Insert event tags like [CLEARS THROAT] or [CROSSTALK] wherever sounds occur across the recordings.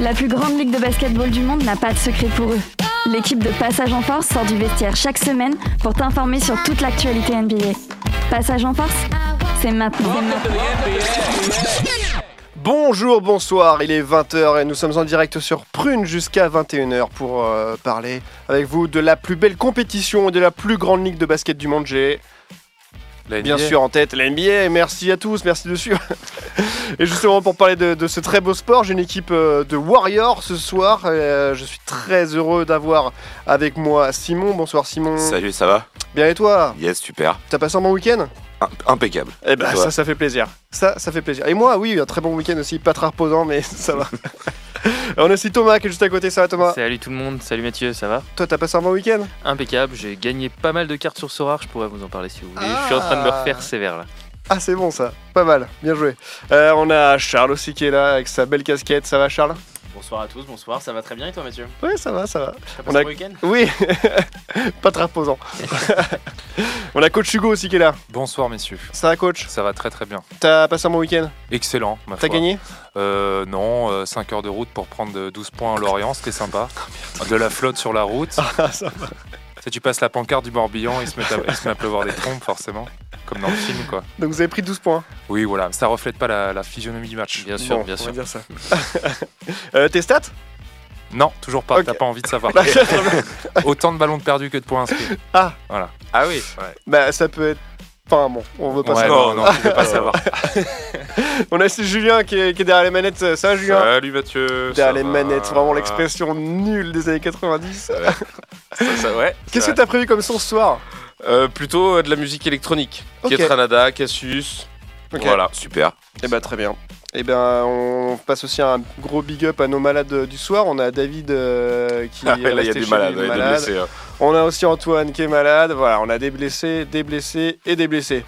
La plus grande ligue de basketball du monde n'a pas de secret pour eux. L'équipe de Passage en Force sort du vestiaire chaque semaine pour t'informer sur toute l'actualité NBA. Passage en Force, c'est maintenant. Bonjour, bonsoir, il est 20h et nous sommes en direct sur Prune jusqu'à 21h pour euh, parler avec vous de la plus belle compétition et de la plus grande ligue de basket du monde. J'ai bien sûr en tête la NBA. Merci à tous, merci dessus. [LAUGHS] et justement pour parler de, de ce très beau sport, j'ai une équipe euh, de Warriors ce soir. Euh, je suis très heureux d'avoir avec moi Simon. Bonsoir Simon. Salut, ça va? Bien et toi Yes, super. T'as passé un bon week-end Im- Impeccable. Eh ben toi ça, ça fait plaisir. Ça, ça fait plaisir. Et moi, oui, un très bon week-end aussi, pas très reposant, mais [LAUGHS] ça va. [LAUGHS] On a aussi Thomas qui est juste à côté, ça va Thomas Salut tout le monde, salut Mathieu, ça va Toi, t'as passé un bon week-end Impeccable, j'ai gagné pas mal de cartes sur Sorare, je pourrais vous en parler si vous voulez. Je suis en train de me Ah. refaire sévère là. Ah, c'est bon ça, pas mal, bien joué. Euh, on a Charles aussi qui est là avec sa belle casquette, ça va Charles? Bonsoir à tous, bonsoir, ça va très bien et toi Mathieu Oui, ça va, ça va. T'as On passé a- un week-end? Oui, [LAUGHS] pas très reposant. [LAUGHS] on a coach Hugo aussi qui est là. Bonsoir messieurs, Ça va coach? Ça va très très bien. T'as passé un bon week-end? Excellent, ma T'as foi. gagné? Euh, Non, 5 heures de route pour prendre de 12 points à Lorient, c'était sympa. De la flotte sur la route. [LAUGHS] Ah, ça va. Si tu passes la pancarte du Morbihan, il se met à, il se met à pleuvoir des trompes forcément, comme dans le film quoi. [LAUGHS] Donc vous avez pris 12 points. Oui voilà, ça reflète pas la, la physionomie du match. Bien sûr, Bon, bien on va sûr. dire ça. [LAUGHS] Euh, tes stats? Non, toujours pas, t'as pas envie de savoir. [LAUGHS] Bien. Autant de ballons de perdus que de points inscrits. Ah. Voilà. Ah oui Bah ça peut être... Enfin bon, on veut pas Ouais, savoir. non, non, tu veux pas savoir. On a Julien qui est, qui est derrière les manettes. Ça va Julien? Salut Mathieu. Derrière ça les va manettes, vraiment l'expression nulle des années 90. Ça, ça, ouais. Qu'est-ce que t'as prévu comme son ce soir? va. Euh, Plutôt euh, de la musique électronique. Ok. Ketranada, Cassius. Ok. Voilà, super. Eh ben très bien. Eh ben on passe aussi un gros big up à nos malades du soir. On a David euh, qui Ah, est là, y a resté des malades, lui, ouais, des malade. blessés. hein. On a aussi Antoine qui est malade. Voilà, on a des blessés, des blessés et des blessés.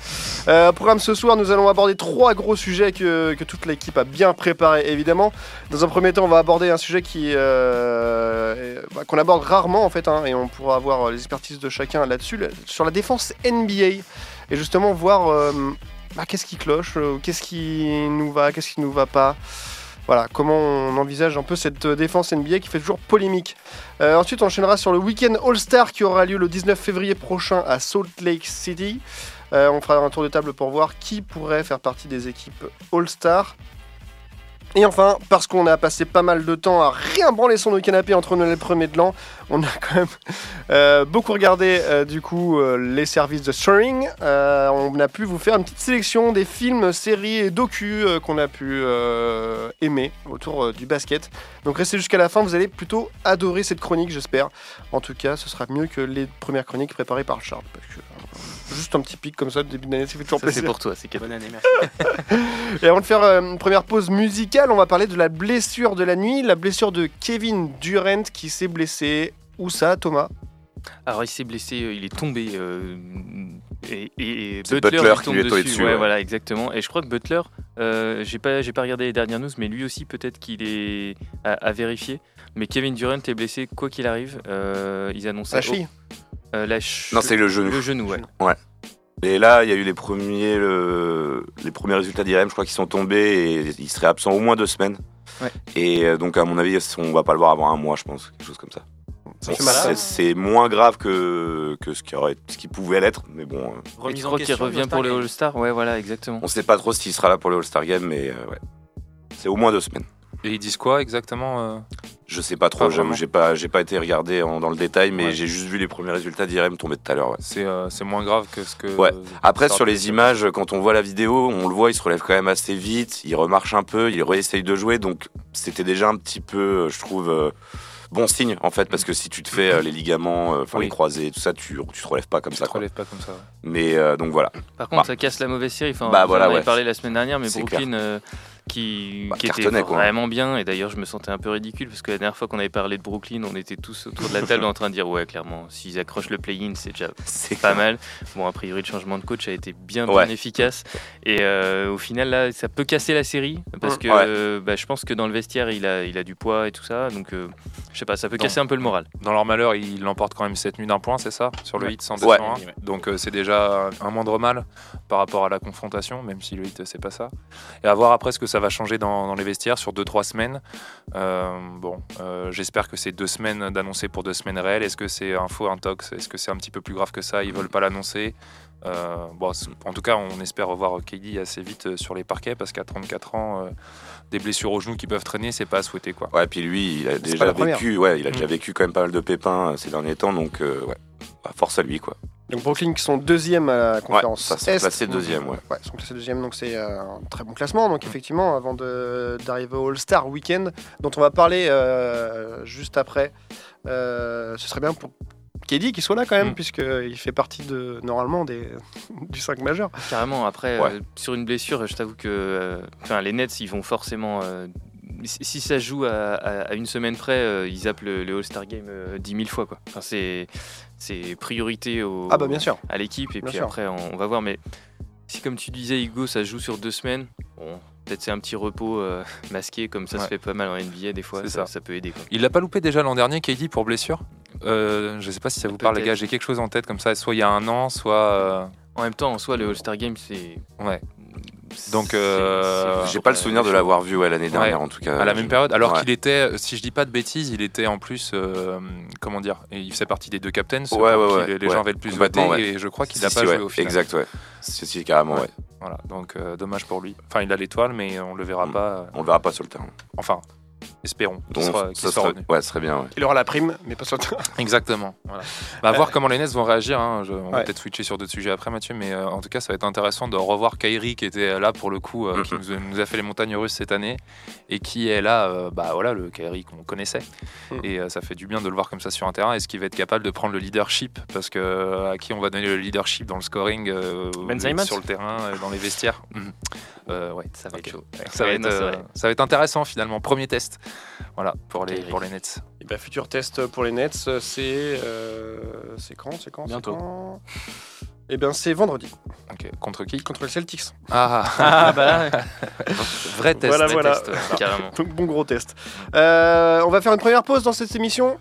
Euh, programme ce soir, nous allons aborder trois gros sujets que, que toute l'équipe a bien préparés, évidemment. Dans un premier temps, on va aborder un sujet qui euh, bah, qu'on aborde rarement en fait, hein, et on pourra avoir les expertises de chacun là-dessus, sur la défense NBA, et justement voir bah, qu'est-ce qui cloche, euh, qu'est-ce qui nous va, qu'est-ce qui nous va pas? Voilà, comment on envisage un peu cette euh, défense NBA qui fait toujours polémique. Euh, ensuite, on enchaînera sur le week-end All-Star qui aura lieu le 19 février prochain à Salt Lake City. On fera un tour de table pour voir qui pourrait faire partie des équipes All-Star. Et enfin, parce qu'on a passé pas mal de temps à rien branler sur nos canapés entre Noël et premier de l'an, on a quand même euh, beaucoup regardé euh, du coup euh, les services de streaming. On a pu vous faire une petite sélection des films, séries et docus euh, qu'on a pu aimer autour du basket. Donc restez jusqu'à la fin, vous allez plutôt adorer cette chronique, j'espère. En tout cas, ce sera mieux que les premières chroniques préparées par Charles. Juste un petit pic comme ça, de début d'année, ça fait toujours Ça c'est pour toi, c'est cadeau. Bonne année, merci. [LAUGHS] Et avant de faire euh, une première pause musicale, on va parler de la blessure de la nuit, la blessure de Kevin Durant qui s'est blessé. Où ça, Thomas? Alors il s'est blessé, euh, il est tombé euh, et, et C'est Butler, Butler lui qui lui est tombé dessus. dessus, Ouais, ouais. voilà, exactement. Et je crois que Butler, euh, j'ai pas, j'ai pas regardé les dernières news, mais lui aussi peut-être qu'il est à, à vérifier. Mais Kevin Durant est blessé quoi qu'il arrive. Euh, ils annoncent La cheville Euh, la che- Non, c'est le genou. Le genou, ouais. Et là, il y a eu les premiers, le- les premiers résultats d'IRM, je crois, qui sont tombés et il serait absent au moins deux semaines. Ouais. Et euh, donc, à mon avis, on va pas le voir avant un mois, je pense, quelque chose comme ça. Mal. c'est- moins grave que, que ce, qui aurait, ce qui pouvait l'être, mais bon, euh, Remise en question, revient pour les All-Stars Ouais, voilà, exactement. on sait pas trop s'il sera là pour le All-Star Game, mais euh, ouais. C'est au moins deux semaines. Et ils disent quoi exactement euh Je sais pas trop, j'ai pas, j'ai pas été regardé en- dans le détail, mais Ouais. j'ai juste vu les premiers résultats d'IRM tomber tout à l'heure. ouais. C'est euh, c'est moins grave que ce que. Ouais. Après, sur les images, quand on voit la vidéo, on le voit, il se relève quand même assez vite, il remarche un peu, il réessaye de jouer, donc c'était déjà un petit peu, euh, je trouve, euh, bon signe en fait, parce que si tu te fais euh, les ligaments, euh, enfin Oui. les croisés, tout ça, tu, tu te relèves pas comme Tu ça. te quoi. relèves pas comme ça. ouais. Mais euh, donc voilà. Par contre, Bah. ça casse la mauvaise série. Enfin, Bah, voilà, en ouais. parlé la semaine dernière, mais Brooklyn euh, qui, Bah, qui était quoi. vraiment bien. Et d'ailleurs, je me sentais un peu ridicule parce que la dernière fois qu'on avait parlé de Brooklyn, on était tous autour de la table [LAUGHS] en train de dire Ouais, clairement, s'ils accrochent le play-in, c'est déjà [LAUGHS] C'est pas mal. Bon, a priori, le changement de coach a été bien, bien Ouais. efficace. Et euh, au final, là, ça peut casser la série parce que Ouais. euh, bah, je pense que dans le vestiaire, il a, il a du poids et tout ça. Donc, euh, je sais pas, ça peut casser un peu le moral. Dans leur malheur, ils l'emportent quand même cette nuit d'un point, c'est ça? Sur le Ouais. hit sans Ouais. 201. Donc euh, c'est déjà un moindre mal par rapport à la confrontation, même si le hit c'est pas ça. Et à voir après ce que ça ça va changer dans, dans les vestiaires sur 2-3 semaines. Euh, bon, euh, j'espère que c'est deux semaines d'annoncer pour deux semaines réelles. Est-ce que c'est un faux, un tox? Est-ce que c'est un petit peu plus grave que ça? Ils veulent pas l'annoncer. Euh, bon, en tout cas, on espère revoir KD assez vite sur les parquets parce qu'à 34 ans, euh, des blessures aux genoux qui peuvent traîner, c'est pas à souhaiter quoi. Ouais, puis lui, il a déjà vécu, ouais, il a déjà Mm. vécu quand même pas mal de pépins ces derniers temps, donc euh, ouais, Bah, force à lui quoi. Donc Brooklyn qui sont deuxième à la conférence ça, sont Est. classés deuxième, ouais. Ouais, ils sont classés deuxième, donc c'est euh, un très bon classement. Donc effectivement, avant de- d'arriver au All-Star Weekend, dont on va parler euh, juste après, euh, ce serait bien pour Keddy qui soit là quand même, Mm. puisqu'il fait partie de, normalement des, [LAUGHS] du 5 majeur. Carrément, après, Ouais. euh, sur une blessure, je t'avoue que euh, enfin, les Nets, ils vont forcément. euh, si ça se joue à, à- à une semaine près, euh, ils zappent le, le All-Star Game euh, 10 000 fois. Quoi. Enfin, c'est, c'est priorité au, Ah bah bien sûr. à l'équipe, et Bien puis sûr. après, on, on va voir. Mais si, comme tu disais, Hugo, ça se joue sur deux semaines, bon, peut-être c'est un petit repos euh, [LAUGHS] masqué, comme ça se fait pas mal en NBA des fois, C'est ça, ça. ça peut aider. Quoi. Il l'a pas loupé déjà l'an dernier, KD, pour blessure? Euh, Je sais pas si ça vous parle, les gars. J'ai quelque chose en tête comme ça, soit il y a un an, soit. Euh, En même temps, en soi, le All-Star Game, c'est. Ouais. Donc, euh, J'ai pas le souvenir de l'avoir vu ouais, l'année dernière Ouais, en tout cas. à la même période, alors Ouais. qu'il était, si je dis pas de bêtises, il était en plus, euh, comment dire, il faisait partie des deux captains, les, les gens avaient le plus voté, et je crois qu'il Si, n'a si, pas ouais, joué au final. Exact, ouais. Si, si, carrément, Ouais. Voilà, donc euh, dommage pour lui. Enfin, il a l'étoile, mais on le verra Mm. pas. euh, On le verra pas sur le terrain. Enfin, espérons qu'il Donc, sera, ça soit serait, revenu. ouais, ce serait bien. Ouais. Il aura la prime, mais pas sur terrain. [LAUGHS] Exactement. Voilà. Bah, à voir comment les Nets vont réagir. hein. Je- on va Ouais. peut-être switcher sur d'autres sujets après, Mathieu, mais euh, en tout cas, ça va être intéressant de revoir Kyrie qui était là pour le coup, euh, qui Mhm. nous, a- nous a fait les montagnes russes cette année et qui est là, euh, bah voilà, le Kyrie qu'on connaissait. Mhm. Et euh, ça fait du bien de le voir comme ça sur un terrain. Est-ce qu'il va être capable de prendre le leadership? Parce que euh, à qui on va donner le leadership dans le scoring, euh, Ben sur le terrain, euh, dans les vestiaires? Euh, Ouais, Ça va être chaud. ça, va Ouais, être, non, c'est euh, vrai. ça va être intéressant finalement. Premier test, voilà pour les pour les Nets. Et bah, futur test pour les Nets, c'est. euh, c'est quand C'est quand c'est Bientôt. quand? Eh bien, c'est vendredi, Ok. Contre qui? Contre le Celtics. Ah, Ah bah là, [LAUGHS] vrai test. Voilà, vrai voilà. test, carrément. [LAUGHS] Donc, bon gros test. Euh, on va faire une première pause dans cette émission.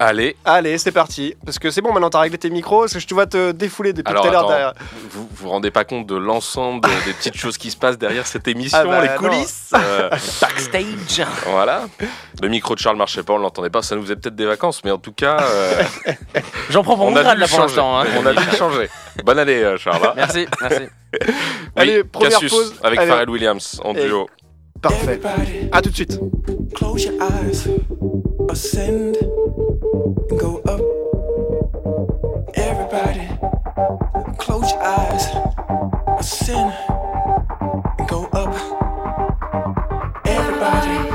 Allez, Allez, c'est parti. Parce que c'est bon, maintenant t'as réglé tes micros. Parce que je te vois te défouler depuis tout à l'heure derrière. vous vous rendez pas compte de l'ensemble de- [LAUGHS] des petites choses qui se passent derrière cette émission, Ah bah, les coulisses [LAUGHS] euh, Backstage Voilà. Le micro de Charles marchait pas, on l'entendait pas, ça nous faisait peut-être des vacances, mais en tout cas, euh, [LAUGHS] J'en prends pour on mon grade là pour l'instant. hein. On a dû changer. Bonne année, euh, Charles. hein. Merci, merci. Oui, Allez, première Cassius, pause. avec Allez. Pharrell Williams en Et- duo. Parfait. À tout de suite. Close your eyes, ascend, and go up. Everybody, close your eyes, ascend, and go up. Everybody,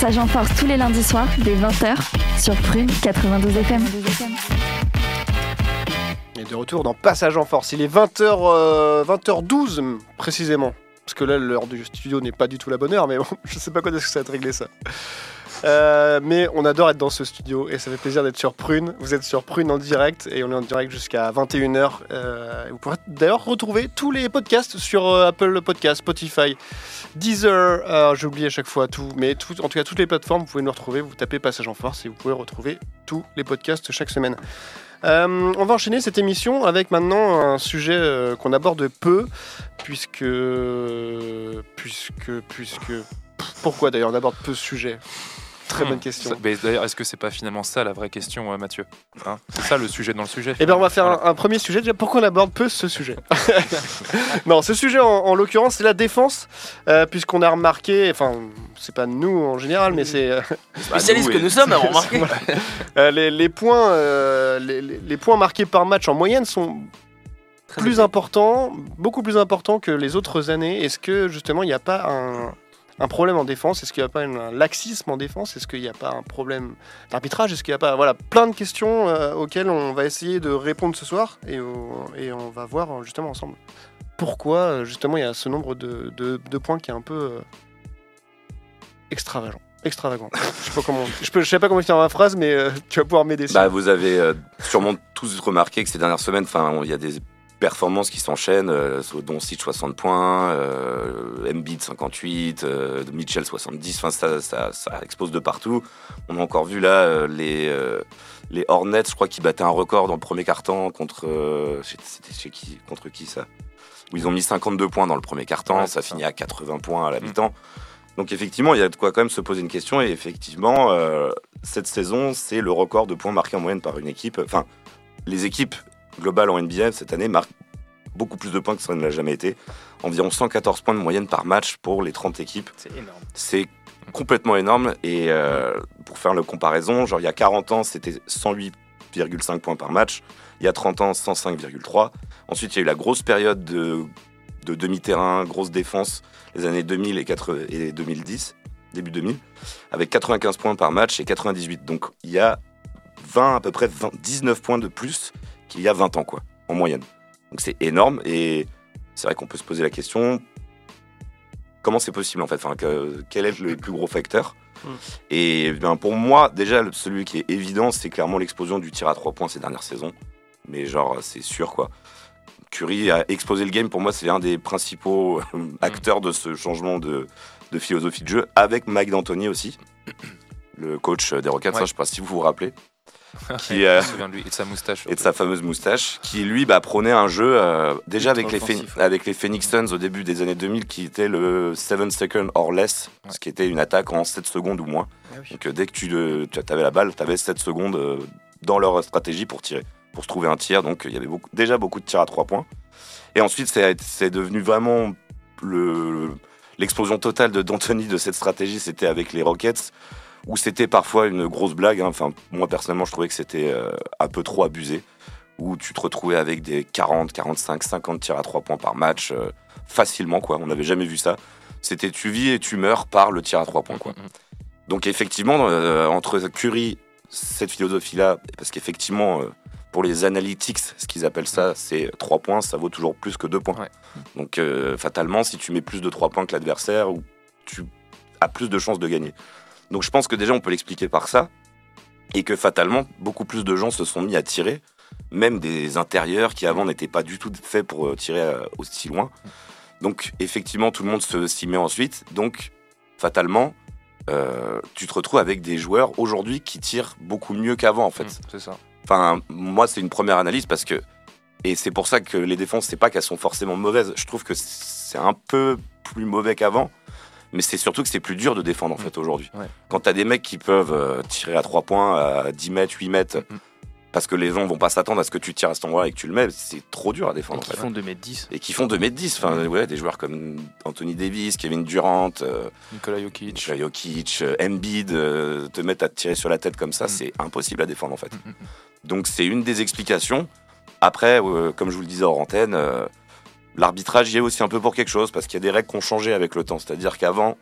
Passage en Force tous les lundis soirs dès 20h sur Prune 92 FM. Et de retour dans Passage en Force. Il est 20h, 20h12 précisément. Parce que là, l'heure du studio n'est pas du tout la bonne heure, mais bon, [LAUGHS] je sais pas quand est-ce que ça va te régler ça. Euh, mais on adore être dans ce studio et ça fait plaisir d'être sur Prune. Vous êtes sur Prune en direct et on est en direct jusqu'à 21h. Euh, vous pourrez d'ailleurs retrouver tous les podcasts sur euh, Apple Podcast, Spotify, Deezer. J'ai oublié à chaque fois tout, mais en tout cas, toutes les plateformes, vous pouvez nous retrouver. Vous tapez Passage en Force et vous pouvez retrouver tous les podcasts chaque semaine. On va enchaîner cette émission avec maintenant un sujet qu'on aborde peu, puisque. Puisque. Puisque. Pourquoi d'ailleurs on aborde peu ce sujet? Très bonne Hmm. question. D'ailleurs, est-ce que c'est pas finalement ça la vraie question, euh, Mathieu Hein C'est ça le sujet dans le sujet Eh bien, on va faire un, un premier sujet. Déjà, pourquoi on aborde peu ce sujet [LAUGHS] Non, ce sujet, en, en l'occurrence, c'est la défense, euh, puisqu'on a remarqué, enfin, c'est pas nous en général, mais c'est euh, Spécialistes que nous sommes, avons remarqué. [LAUGHS] Voilà. Euh, les, les points, euh, les, points marqués par match en moyenne sont plus importants, beaucoup plus importants que les autres années. Est-ce que justement, il n'y a pas un, un problème en défense Est-ce qu'il n'y a pas un laxisme en défense Est-ce qu'il n'y a pas un problème d'arbitrage Est-ce qu'il n'y a pas voilà plein de questions euh, auxquelles on va essayer de répondre ce soir et, au- et on va voir euh, justement ensemble pourquoi euh, justement il y a ce nombre de, de- de points qui est un peu euh, extravagant. Extravagant. je sais pas comment. Je, peux, je sais pas comment finir ma phrase, mais euh, tu vas pouvoir m'aider. Bah, vous avez euh, sûrement tous remarqué que ces dernières semaines, enfin, il y a des performances qui s'enchaînent, euh, dont Siege 60 points, euh, Embiid 58, euh, Mitchell 70. Enfin, ça, ça, ça explose de partout. On a encore vu là euh, les euh, les Hornets, je crois, qui battaient un record dans le premier quart-temps contre c'était chez qui contre qui ça? Où ils ont mis 52 points dans le premier quart-temps, Ouais, ça finit à 80 points à la mi-temps. Donc effectivement, il y a de quoi quand même se poser une question. Et effectivement, cette saison, c'est le record de points marqués en moyenne par une équipe. Enfin, les équipes globales en NBA cette année marquent beaucoup plus de points que ça ne l'a jamais été. Environ 114 points de moyenne par match pour les 30 équipes. C'est énorme. C'est complètement énorme. Et euh, pour faire la comparaison, genre il y a 40 ans, c'était 108,5 points par match. Il y a 30 ans, 105,3. Ensuite, il y a eu la grosse période de, de demi-terrain, grosse défense, les années 2000 et, 80 et 2010, début 2000, avec 95 points par match et 98. Donc il y a 20, à peu près 20 19 points de plus qu'il y a 20 ans, quoi, en moyenne. Donc c'est énorme et c'est vrai qu'on peut se poser la question comment c'est possible en fait? Enfin, que- Quel est le plus gros facteur? Mm. Et bien, pour moi, déjà, celui qui est évident, c'est clairement l'explosion du tir à 3 points ces dernières saisons. Mais genre, c'est sûr quoi. Curry a explosé le game, pour moi, c'est un des principaux euh, acteurs de ce changement de, de philosophie de jeu, avec Mike D'Antoni aussi, le coach des Rockets, Ouais. hein, je sais pas si vous vous rappelez, qui, euh, de lui et de sa moustache. et de sa fameuse moustache, qui lui bah, prônait un jeu euh, déjà avec les, avec les Phoenix Suns au début des années 2000 qui était le 7 seconds or less, Ouais. ce qui était une attaque en 7 secondes ou moins. Ah oui. Donc euh, dès que tu, avais la balle, tu avais 7 secondes dans leur stratégie pour tirer, pour se trouver un tir. Donc il y avait beaucoup, déjà beaucoup de tirs à 3 points. Et ensuite, c'est c'est devenu vraiment le- l'explosion totale de D'Antoni de cette stratégie, c'était avec les Rockets, où c'était parfois une grosse blague. hein. Enfin, moi personnellement, je trouvais que c'était euh, un peu trop abusé, où tu te retrouvais avec des 40, 45, 50 tirs à 3 points par match, euh, facilement, quoi. On n'avait jamais vu ça. C'était tu vis et tu meurs par le tir à 3 points, quoi. Mm, mm. Donc effectivement, euh, entre Curry, cette philosophie-là, parce qu'effectivement, pour les analytics, ce qu'ils appellent ça, c'est 3 points, ça vaut toujours plus que 2 points. Ouais. Donc euh, fatalement, si tu mets plus de 3 points que l'adversaire, tu as plus de chances de gagner. Donc je pense que déjà on peut l'expliquer par ça, et que fatalement, beaucoup plus de gens se sont mis à tirer, même des intérieurs qui avant n'étaient pas du tout faits pour euh, tirer euh, aussi loin. Donc effectivement, tout le monde se- s'y met ensuite. Donc fatalement, euh, tu te retrouves avec des joueurs aujourd'hui qui tirent beaucoup mieux qu'avant en fait. Mm, c'est ça. Enfin, moi, c'est une première analyse parce que. Et c'est pour ça que les défenses, c'est pas qu'elles sont forcément mauvaises. Je trouve que c'est un peu plus mauvais qu'avant. Mais c'est surtout que c'est plus dur de défendre en fait aujourd'hui. Ouais. Quand t'as des mecs qui peuvent euh, tirer à 3 points, à 10 mètres, 8 mètres, Mm. parce que les gens vont pas s'attendre à ce que tu tires à cet endroit et que tu le mets, c'est trop dur à défendre. Et en qui fait. font 2m10. Et qui font 2m10. Enfin, ouais, des joueurs comme Anthony Davis, Kevin Durant, euh, Jokic. Nikola Jokic, euh, Embiid, euh, te mettre à te tirer sur la tête comme ça, Mm. c'est impossible à défendre en fait. Mm, mm, mm. Donc c'est une des explications. Après, euh, comme je vous le disais hors antenne, l'arbitrage y est aussi un peu pour quelque chose, parce qu'il y a des règles qui ont changé avec le temps. C'est-à-dire qu'avant,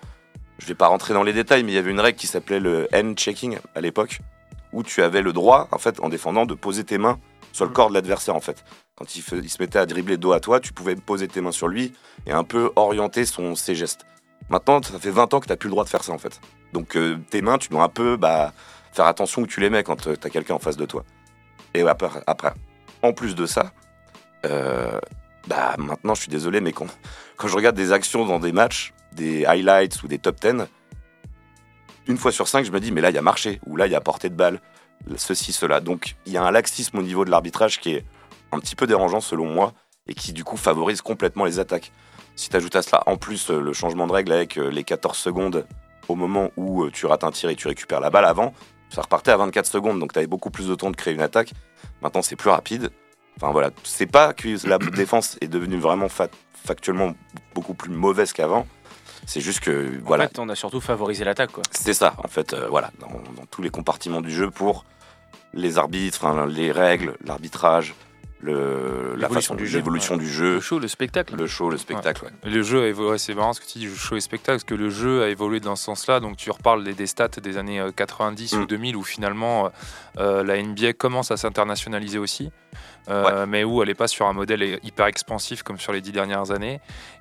je vais pas rentrer dans les détails, mais il y avait une règle qui s'appelait le hand-checking à l'époque, où tu avais le droit, en fait, en défendant, de poser tes mains sur le corps de l'adversaire, en fait. Quand il, se mettait à dribbler dos à toi, tu pouvais poser tes mains sur lui et un peu orienter son, ses gestes. Maintenant, ça fait 20 ans que tu n'as plus le droit de faire ça, en fait. Donc euh, tes mains, tu dois un peu bah, faire attention où tu les mets quand tu as quelqu'un en face de toi. Et après, après en plus de ça, euh, bah, maintenant, je suis désolé, mais quand, quand je regarde des actions dans des matchs, des highlights ou des top 10, une fois sur cinq, je me dis, mais là, il y a marché, ou là, il y a portée de balle, ceci, cela. Donc, il y a un laxisme au niveau de l'arbitrage qui est un petit peu dérangeant, selon moi, et qui, du coup, favorise complètement les attaques. Si tu ajoutes à cela, en plus, euh, le changement de règle avec euh, les 14 secondes au moment où euh, tu rates un tir et tu récupères la balle avant, ça repartait à 24 secondes, donc tu avais beaucoup plus de temps de créer une attaque. Maintenant, c'est plus rapide. Enfin voilà, c'est pas que la [CLEARS THROAT] défense est devenue vraiment fa- factuellement beaucoup plus mauvaise qu'avant. C'est juste que voilà, En fait, on a surtout favorisé l'attaque, quoi. c'est ça en fait. euh, voilà, dans, dans tous les compartiments du jeu pour les arbitres, les règles, l'arbitrage, le, la L'évolution façon du jeu, l'évolution du Le jeu, show, le spectacle. le show, le spectacle. ouais. Le jeu a évolué, c'est marrant ce que tu dis, show et spectacle, parce que le jeu a évolué dans ce sens-là. Donc tu reparles des, des stats des années euh, 90 Mm. ou 2000 où finalement euh, euh, la NBA commence à s'internationaliser aussi, euh, mais où elle n'est pas sur un modèle hyper expansif comme sur les dix dernières années.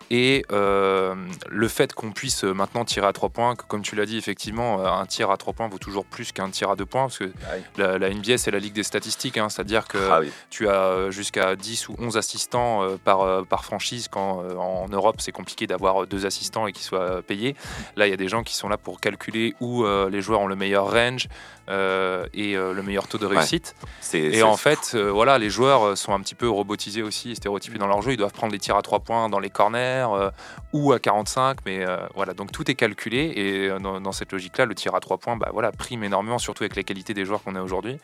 Et euh, le fait qu'on puisse euh, maintenant tirer à trois points, que comme tu l'as dit, effectivement, un tir à trois points vaut toujours plus qu'un tir à deux points, parce que oui. la, la NBA, c'est la ligue des statistiques, hein, c'est-à-dire que Ah oui. tu as jusqu'à 10 ou 11 assistants par, par franchise quand en Europe c'est compliqué d'avoir deux assistants et qu'ils soient payés. Là il y a des gens qui sont là pour calculer où les joueurs ont le meilleur range et le meilleur taux de réussite. Et en fait voilà les joueurs euh, sont un petit peu robotisés aussi, stéréotypés dans leur jeu. Ils doivent prendre les tirs à 3 points dans les corners euh, ou à 45 mais euh, voilà donc tout est calculé et dans, dans cette logique là le tir à 3 points bah, voilà, prime énormément surtout avec la qualité des joueurs qu'on a aujourd'hui.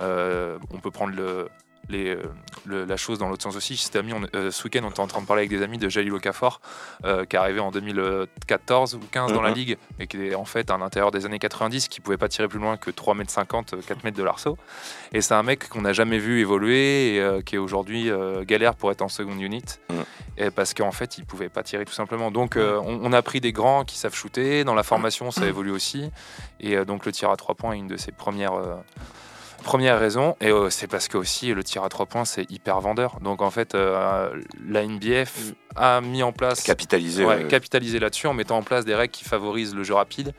Euh, on peut prendre le, les, euh, le- la chose dans l'autre sens aussi. Cet ami, on- euh, ce week-end, on était en train de parler avec des amis de Jalil Okafor, euh, qui est arrivé en 2014 ou 15 dans la Mhm. ligue, et qui est en fait un intérieur des années 90, qui pouvait pas tirer plus loin que 3m50, 4 mètres de l'arceau. Et c'est un mec qu'on n'a jamais vu évoluer, et euh, qui est aujourd'hui galère pour être en seconde unit, Mhm. et parce qu'en fait, il pouvait pas tirer tout simplement. Donc, on, on a pris des grands qui savent shooter. Dans la formation, ça évolue aussi. Et donc, le tir à 3 points est une de ses premières. Euh, Première raison, et euh, c'est parce que aussi le tir à trois points c'est hyper vendeur. Donc en fait, euh, la NBF a mis en place, ouais, ouais. capitalisé là-dessus en mettant en place des règles qui favorisent le jeu rapide,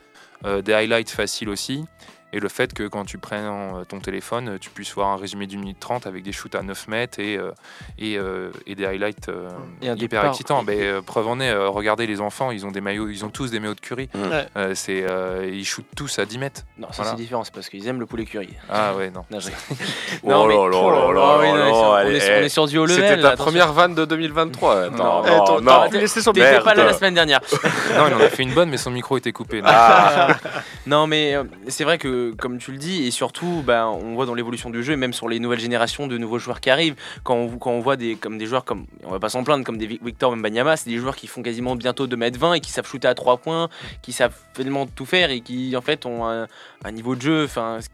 euh, des highlights faciles aussi, et le fait que quand tu prends euh, ton téléphone, tu puisses voir un résumé d'une minute 30 avec des shoots à 9 mètres et, euh, et, euh, et des highlights euh, Et hyper départ. excitants. Mais, euh, preuve en est, euh, regardez les enfants, ils ont des maillots, ils ont tous des maillots de Curry. Mm. Ouais. Euh, c'est, euh, ils shootent tous à 10 mètres. Non, ça Voilà. c'est différent, c'est parce qu'ils aiment le poulet curry. Ah ouais, non. [LAUGHS] [LAUGHS] Non, Oh Non, mais- là là là Oh là là non, on est sur- du haut level, C'était ta attention. première vanne de 2023. Attends, Non. non, non. laisser son T'étais pas là la semaine dernière. [LAUGHS] non, il en a fait une bonne, mais son micro était coupé. Ah, Non, mais c'est vrai que, comme tu le dis, et surtout, bah, on voit dans l'évolution du jeu, et même sur les nouvelles générations de nouveaux joueurs qui arrivent, quand on, voit des, comme des joueurs comme, on va pas s'en plaindre, comme des Vic- Victor Mbanyama, c'est des joueurs qui font quasiment bientôt 2m20 et qui savent shooter à 3 points, qui savent tellement tout faire et qui, en fait, ont un, niveau de jeu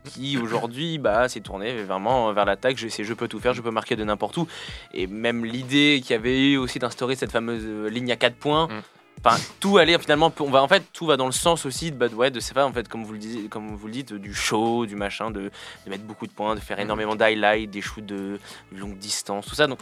qui, aujourd'hui, bah, s'est tourné vraiment vers l'attaque. Je sais, je peux tout faire, je peux marquer de n'importe où. Et même l'idée qu'il y avait eu aussi d'instaurer cette fameuse euh, ligne à 4 points. Mm. Enfin, tout allait finalement. On va en fait, tout va dans le sens aussi de, bah, ouais, de c'est pas en fait comme vous le disiez, comme vous le dites, du show, du machin, de, de mettre beaucoup de points, de faire énormément d'highlights, des shoots de longue distance, tout ça. Donc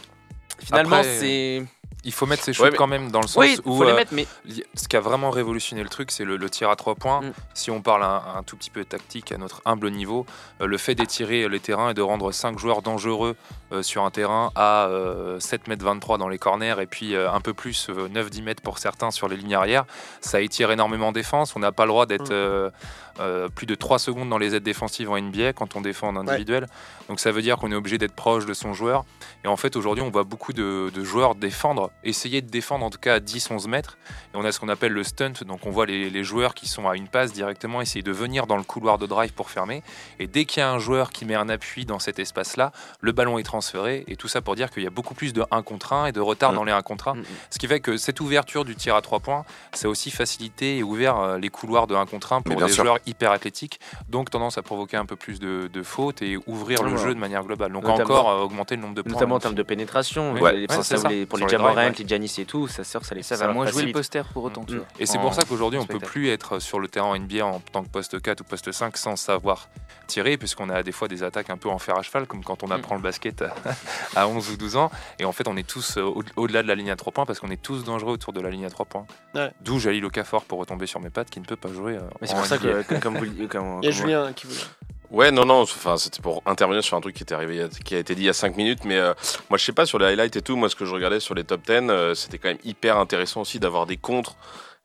finalement, c'est Il faut mettre ses Ouais, shoots mais- quand même dans le sens oui, où faut les euh, mettre, mais ce qui a vraiment révolutionné le truc, c'est le, le tir à trois points. Mm. Si on parle un, un tout petit peu tactique à notre humble niveau, euh, le fait d'étirer les terrains et de rendre 5 joueurs dangereux euh, sur un terrain à euh, 7 mètres 23 dans les corners et puis un peu plus, 9-10 mètres pour certains sur les lignes arrière, ça étire énormément en défense. On n'a pas le droit d'être Mm. Euh, plus de 3 secondes dans les aides défensives en NBA quand on défend en individuel. Donc ça veut dire qu'on est obligé d'être proche de son joueur. Et en fait, aujourd'hui, on voit beaucoup de, de joueurs défendre, essayer de défendre en tout cas à 10-11 mètres. Et on a ce qu'on appelle le stunt. Donc on voit les, les joueurs qui sont à une passe directement essayer de venir dans le couloir de drive pour fermer. Et dès qu'il y a un joueur qui met un appui dans cet espace-là, le ballon est transféré. Et tout ça pour dire qu'il y a beaucoup plus de 1 contre 1 et de retard Mm. dans les 1 contre 1. Mm. Ce qui fait que cette ouverture du tir à 3 points, ça a aussi facilité et ouvert euh, les couloirs de 1 contre 1 Mais pour des sûr. joueurs hyper athlétiques. Donc tendance à provoquer un peu plus de, de fautes et ouvrir le Ouais. jeu de manière globale. Donc Notamment- encore euh, augmenter le nombre de points. notamment en termes de pénétration, Ouais, les- ouais, pour, ça, les, pour les les et tout, ça que ça les Ça va moins jouer le poster pour autant. tu Mm. vois. Et c'est pour ça qu'aujourd'hui, on peut spectacle. plus être sur le terrain NBA en tant que poste 4 ou poste 5 sans savoir tirer, puisqu'on a des fois des attaques un peu en fer à cheval, comme quand on Mm. apprend le basket à, [LAUGHS] à 11 ou 12 ans. Et en fait, on est tous euh, au- au-delà de la ligne à 3 points, parce qu'on est tous dangereux autour de la ligne à 3 points. Ouais. D'où Jalil Okafor pour retomber sur mes pattes, qui ne peut pas jouer. euh, Mais c'est en pour ça que- comme vous le- comme- Il y a Julien qui voulait. Ouais, non, non, enfin, c'était pour intervenir sur un truc qui était arrivé, qui a été dit il y a 5 minutes, mais euh, moi, je sais pas, sur les highlights et tout, moi, ce que je regardais sur les top 10, euh, c'était quand même hyper intéressant aussi d'avoir des contres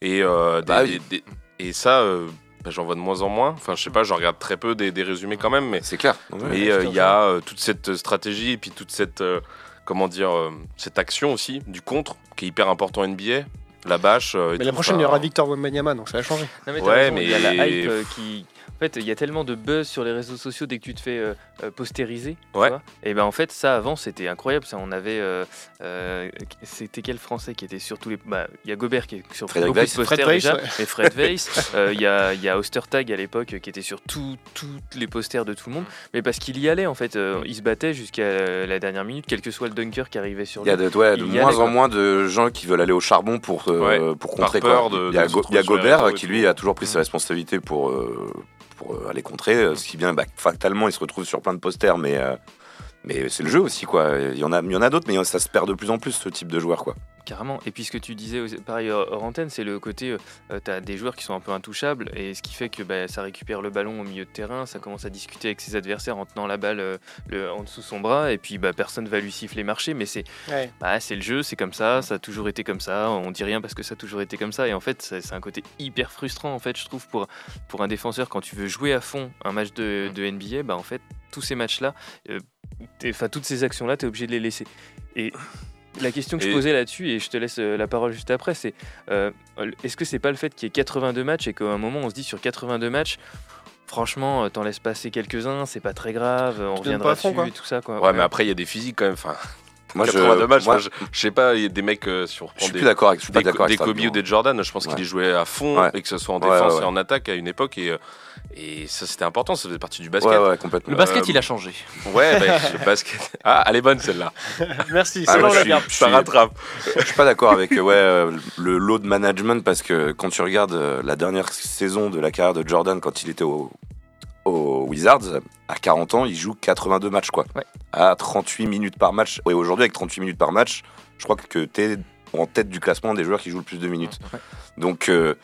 et euh, des- Bah oui. des- des- et ça, euh, bah, j'en vois de moins en moins. Enfin, je sais pas, je regarde très peu des, des résumés quand même, mais C'est clair. Mais euh, il y a euh, toute cette stratégie et puis toute cette euh, comment dire euh, cette action aussi du contre qui est hyper important en NBA. La bâche. euh, et Mais la prochaine, il y aura Victor Wembanyama, donc ça va changer. Non, mais Ouais, raison, il y a la mais- hype euh, qui. En fait, il y a tellement de buzz sur les réseaux sociaux dès que tu te fais euh, euh, postériser. tu Ouais. vois. Et ben en fait, ça avant, c'était incroyable. Ça, on avait. euh, euh, c'était quel Français qui était sur tous les. Bah, il y a Gobert qui est sur Frédéric beaucoup de Weiss. posters Fred Weiss, déjà. ouais. Mais Fred [LAUGHS] Weiss. euh, Il y a, il y a Ostertag à l'époque qui était sur tout- tous les posters de tout le monde. Mais parce qu'il y allait en fait. euh, il se battait jusqu'à la dernière minute, quel que soit le dunker qui arrivait sur Il y a lui. de, ouais, moins allait, en moins de gens qui veulent aller au charbon pour, euh, pour contrer. il y a, Gobert qui lui a toujours pris ses responsabilités pour, euh, pour euh, aller contrer, euh, ce qui vient bah, fatalement il se retrouve sur plein de posters, mais, euh, mais c'est le jeu aussi quoi. Il y en a, il y en a d'autres, mais ça se perd de plus en plus ce type de joueur quoi. Carrément. Et puis ce que tu disais, pareil hors antenne, c'est le côté, euh, tu as des joueurs qui sont un peu intouchables, et ce qui fait que bah, ça récupère le ballon au milieu de terrain, ça commence à discuter avec ses adversaires en tenant la balle euh, le- en dessous de son bras, et puis bah, personne va lui siffler marcher, mais c'est Ouais. bah, c'est le jeu, c'est comme ça, ça a toujours été comme ça, on dit rien parce que ça a toujours été comme ça, et en fait c'est un côté hyper frustrant en fait, je trouve, pour, pour un défenseur quand tu veux jouer à fond un match de, de NBA, bah, en fait tous ces matchs-là, euh, enfin toutes ces actions-là, tu es obligé de les laisser. Et [LAUGHS] la question que je posais là-dessus, et je te laisse euh, la parole juste après, c'est euh, est-ce que c'est pas le fait qu'il y ait 82 matchs et qu'à un moment on se dit sur 82 matchs, franchement, euh, t'en laisses passer quelques-uns, c'est pas très grave, on reviendra fond, dessus et tout ça. Quoi. Ouais, mais après, il y a des physiques quand même. Enfin, Moi, je, 82 matchs, moi, moi, je, je sais pas, il y a des mecs, euh, si on je reprend suis des, plus d'accord avec, je suis pas des, d'accord des avec ça, Kobe ou des Jordan, je pense Ouais. qu'il jouait à fond Ouais. et que ce soit en Ouais, défense ouais, et en attaque à une époque et, euh, et ça c'était important, ça faisait partie du basket. Ouais, ouais, complètement. Le basket, Euh, il a changé. Ouais, bah, le basket. [LAUGHS] Ah, elle est bonne celle-là. [LAUGHS] Merci, Ah, c'est bon, je suis- je Ça suis- rattrape. Je suis pas d'accord avec ouais, euh, le lot de management parce que quand tu regardes euh, la dernière saison de la carrière de Jordan quand il était au, au Wizards, à 40 ans, il joue 82 matchs quoi. Ouais. À 38 minutes par match. Et aujourd'hui, avec 38 minutes par match, je crois que tu es en tête du classement des joueurs qui jouent le plus de minutes. Ouais. Donc, euh,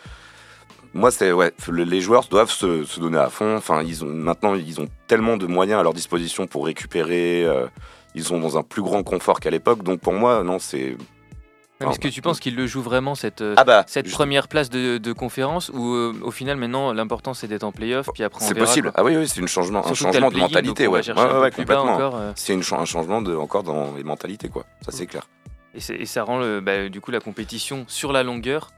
moi, c'est ouais, le- les joueurs doivent se, se donner à fond. Enfin, ils ont maintenant, ils ont tellement de moyens à leur disposition pour récupérer. euh, ils sont dans un plus grand confort qu'à l'époque. Donc, pour moi, non, c'est Est-ce que tu penses qu'il le joue vraiment cette, euh, ah bah cette première place de, de conférence ou euh, au final maintenant l'important c'est d'être en playoff puis après C'est possible. quoi. Ah oui, oui, c'est une changement, un changement de mentalité, ouais. complètement. euh, C'est une un changement de, encore dans les mentalités, quoi. Ça, c'est clair. et, ça rend le, bah, du coup la compétition sur la longueur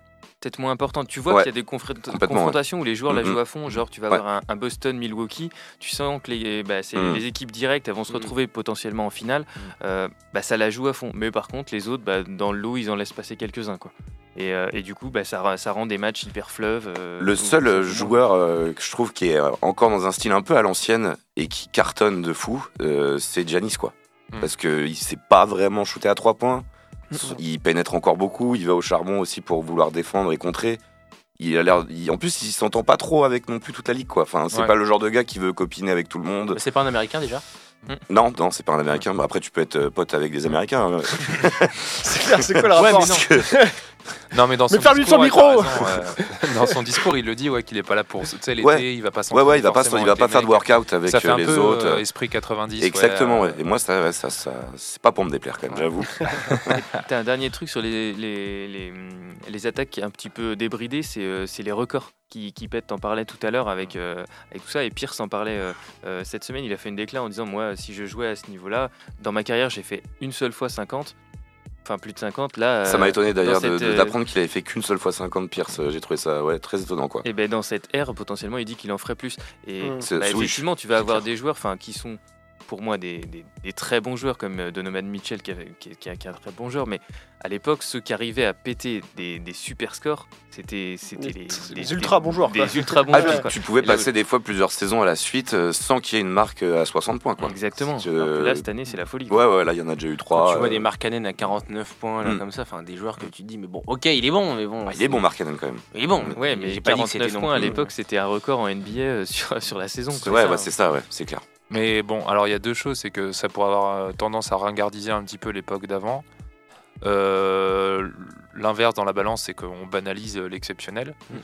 peut-être moins importante. Tu vois Ouais. qu'il y a des confrontations où les joueurs la Mhm. jouent à fond. Genre tu vas Ouais. avoir un, un Boston-Milwaukee, tu sens que les, bah, Mhm. les équipes directes elles vont se Mhm. retrouver potentiellement en finale. Mhm. Euh, bah, ça la joue à fond. Mais par contre les autres, bah, dans le lot ils en laissent passer quelques-uns quoi. Et, euh, et du coup bah, ça, ça rend des matchs hyper fleuves. euh, Le seul euh, joueur que je trouve qui est encore dans un style un peu à l'ancienne et qui cartonne de fou, c'est Giannis, quoi. Mm. Parce qu'il sait pas vraiment shooter à trois points. Il pénètre encore beaucoup, il va au charbon aussi pour vouloir défendre et contrer. Il a l'air. il- En plus, il s'entend pas trop avec non plus toute la ligue, quoi. Enfin, c'est Ouais. pas le genre de gars qui veut copiner avec tout le monde. C'est pas un américain déjà Non, non, c'est pas un américain. Mais après, tu peux être euh, pote avec des américains. hein. [LAUGHS] C'est clair, c'est quoi le Ouais, rapport mais non. [LAUGHS] Non, mais dans son Mais discours, son micro raison, euh, Dans son discours, il le dit, ouais, qu'il est pas là pour. Tu sais, l'été, Ouais. il va pas Ouais, ouais, il va pas, il va pas faire de workout avec Ça fait euh, un les peu autres. euh, esprit 90. ouais, Exactement, euh, ouais. Et moi, ça, ouais, ça, ça c'est pas pour me déplaire quand même, j'avoue. [LAUGHS] [LAUGHS] T'as un dernier truc sur les, les, les, les attaques un petit peu débridé, c'est euh, c'est les records qui, qui pètent. T'en parlais tout à l'heure avec, euh, avec tout ça. Et Pierce en parlait euh, euh, cette semaine. Il a fait une déclat en disant Moi, si je jouais à ce niveau-là, dans ma carrière, j'ai fait une seule fois 50. Enfin, plus de 50. Là, ça m'a euh, étonné d'ailleurs euh, d'apprendre qu'il avait fait qu'une seule fois 50 Pierce. J'ai trouvé ça ouais, très étonnant, quoi. Et ben dans cette ère, potentiellement, il dit qu'il en ferait plus. Et Mm. Bah, effectivement, tu vas avoir clair. des joueurs enfin, qui sont, pour moi, des, des- des très bons joueurs, comme euh, Donovan Mitchell, qui, avait- qui est- qui est qui est un très bon joueur. Mais à l'époque, ceux qui arrivaient à péter des, des super scores, c'était les, des ultra bons joueurs. Des ultra bons Ah, joueurs. quoi. tu pouvais passer des fois plusieurs saisons à la suite euh, sans qu'il y ait une marque euh, à 60 points, quoi. Exactement. Que là, cette année, c'est la folie. Ouais, ouais, là, il y en a déjà eu Quand trois. tu vois euh, des Mark Cannon à 49 points, là, Mm. comme ça, enfin des joueurs que tu te dis, mais bon, ok, il est bon, mais bon. ah, il est bon, Mark Cannon, quand même. Il est bon. Ouais, mais j'ai pas dit que c'était 49 non points à l'époque, c'était un record en NBA sur, sur la saison. quoi. Ouais, Ça, bah, c'est ça, ouais, c'est clair. Mais bon, alors il y a deux choses, c'est que ça pourrait avoir euh, tendance à ringardiser un petit peu l'époque d'avant. Euh, L'inverse dans la balance, c'est qu'on banalise euh, l'exceptionnel. Mm.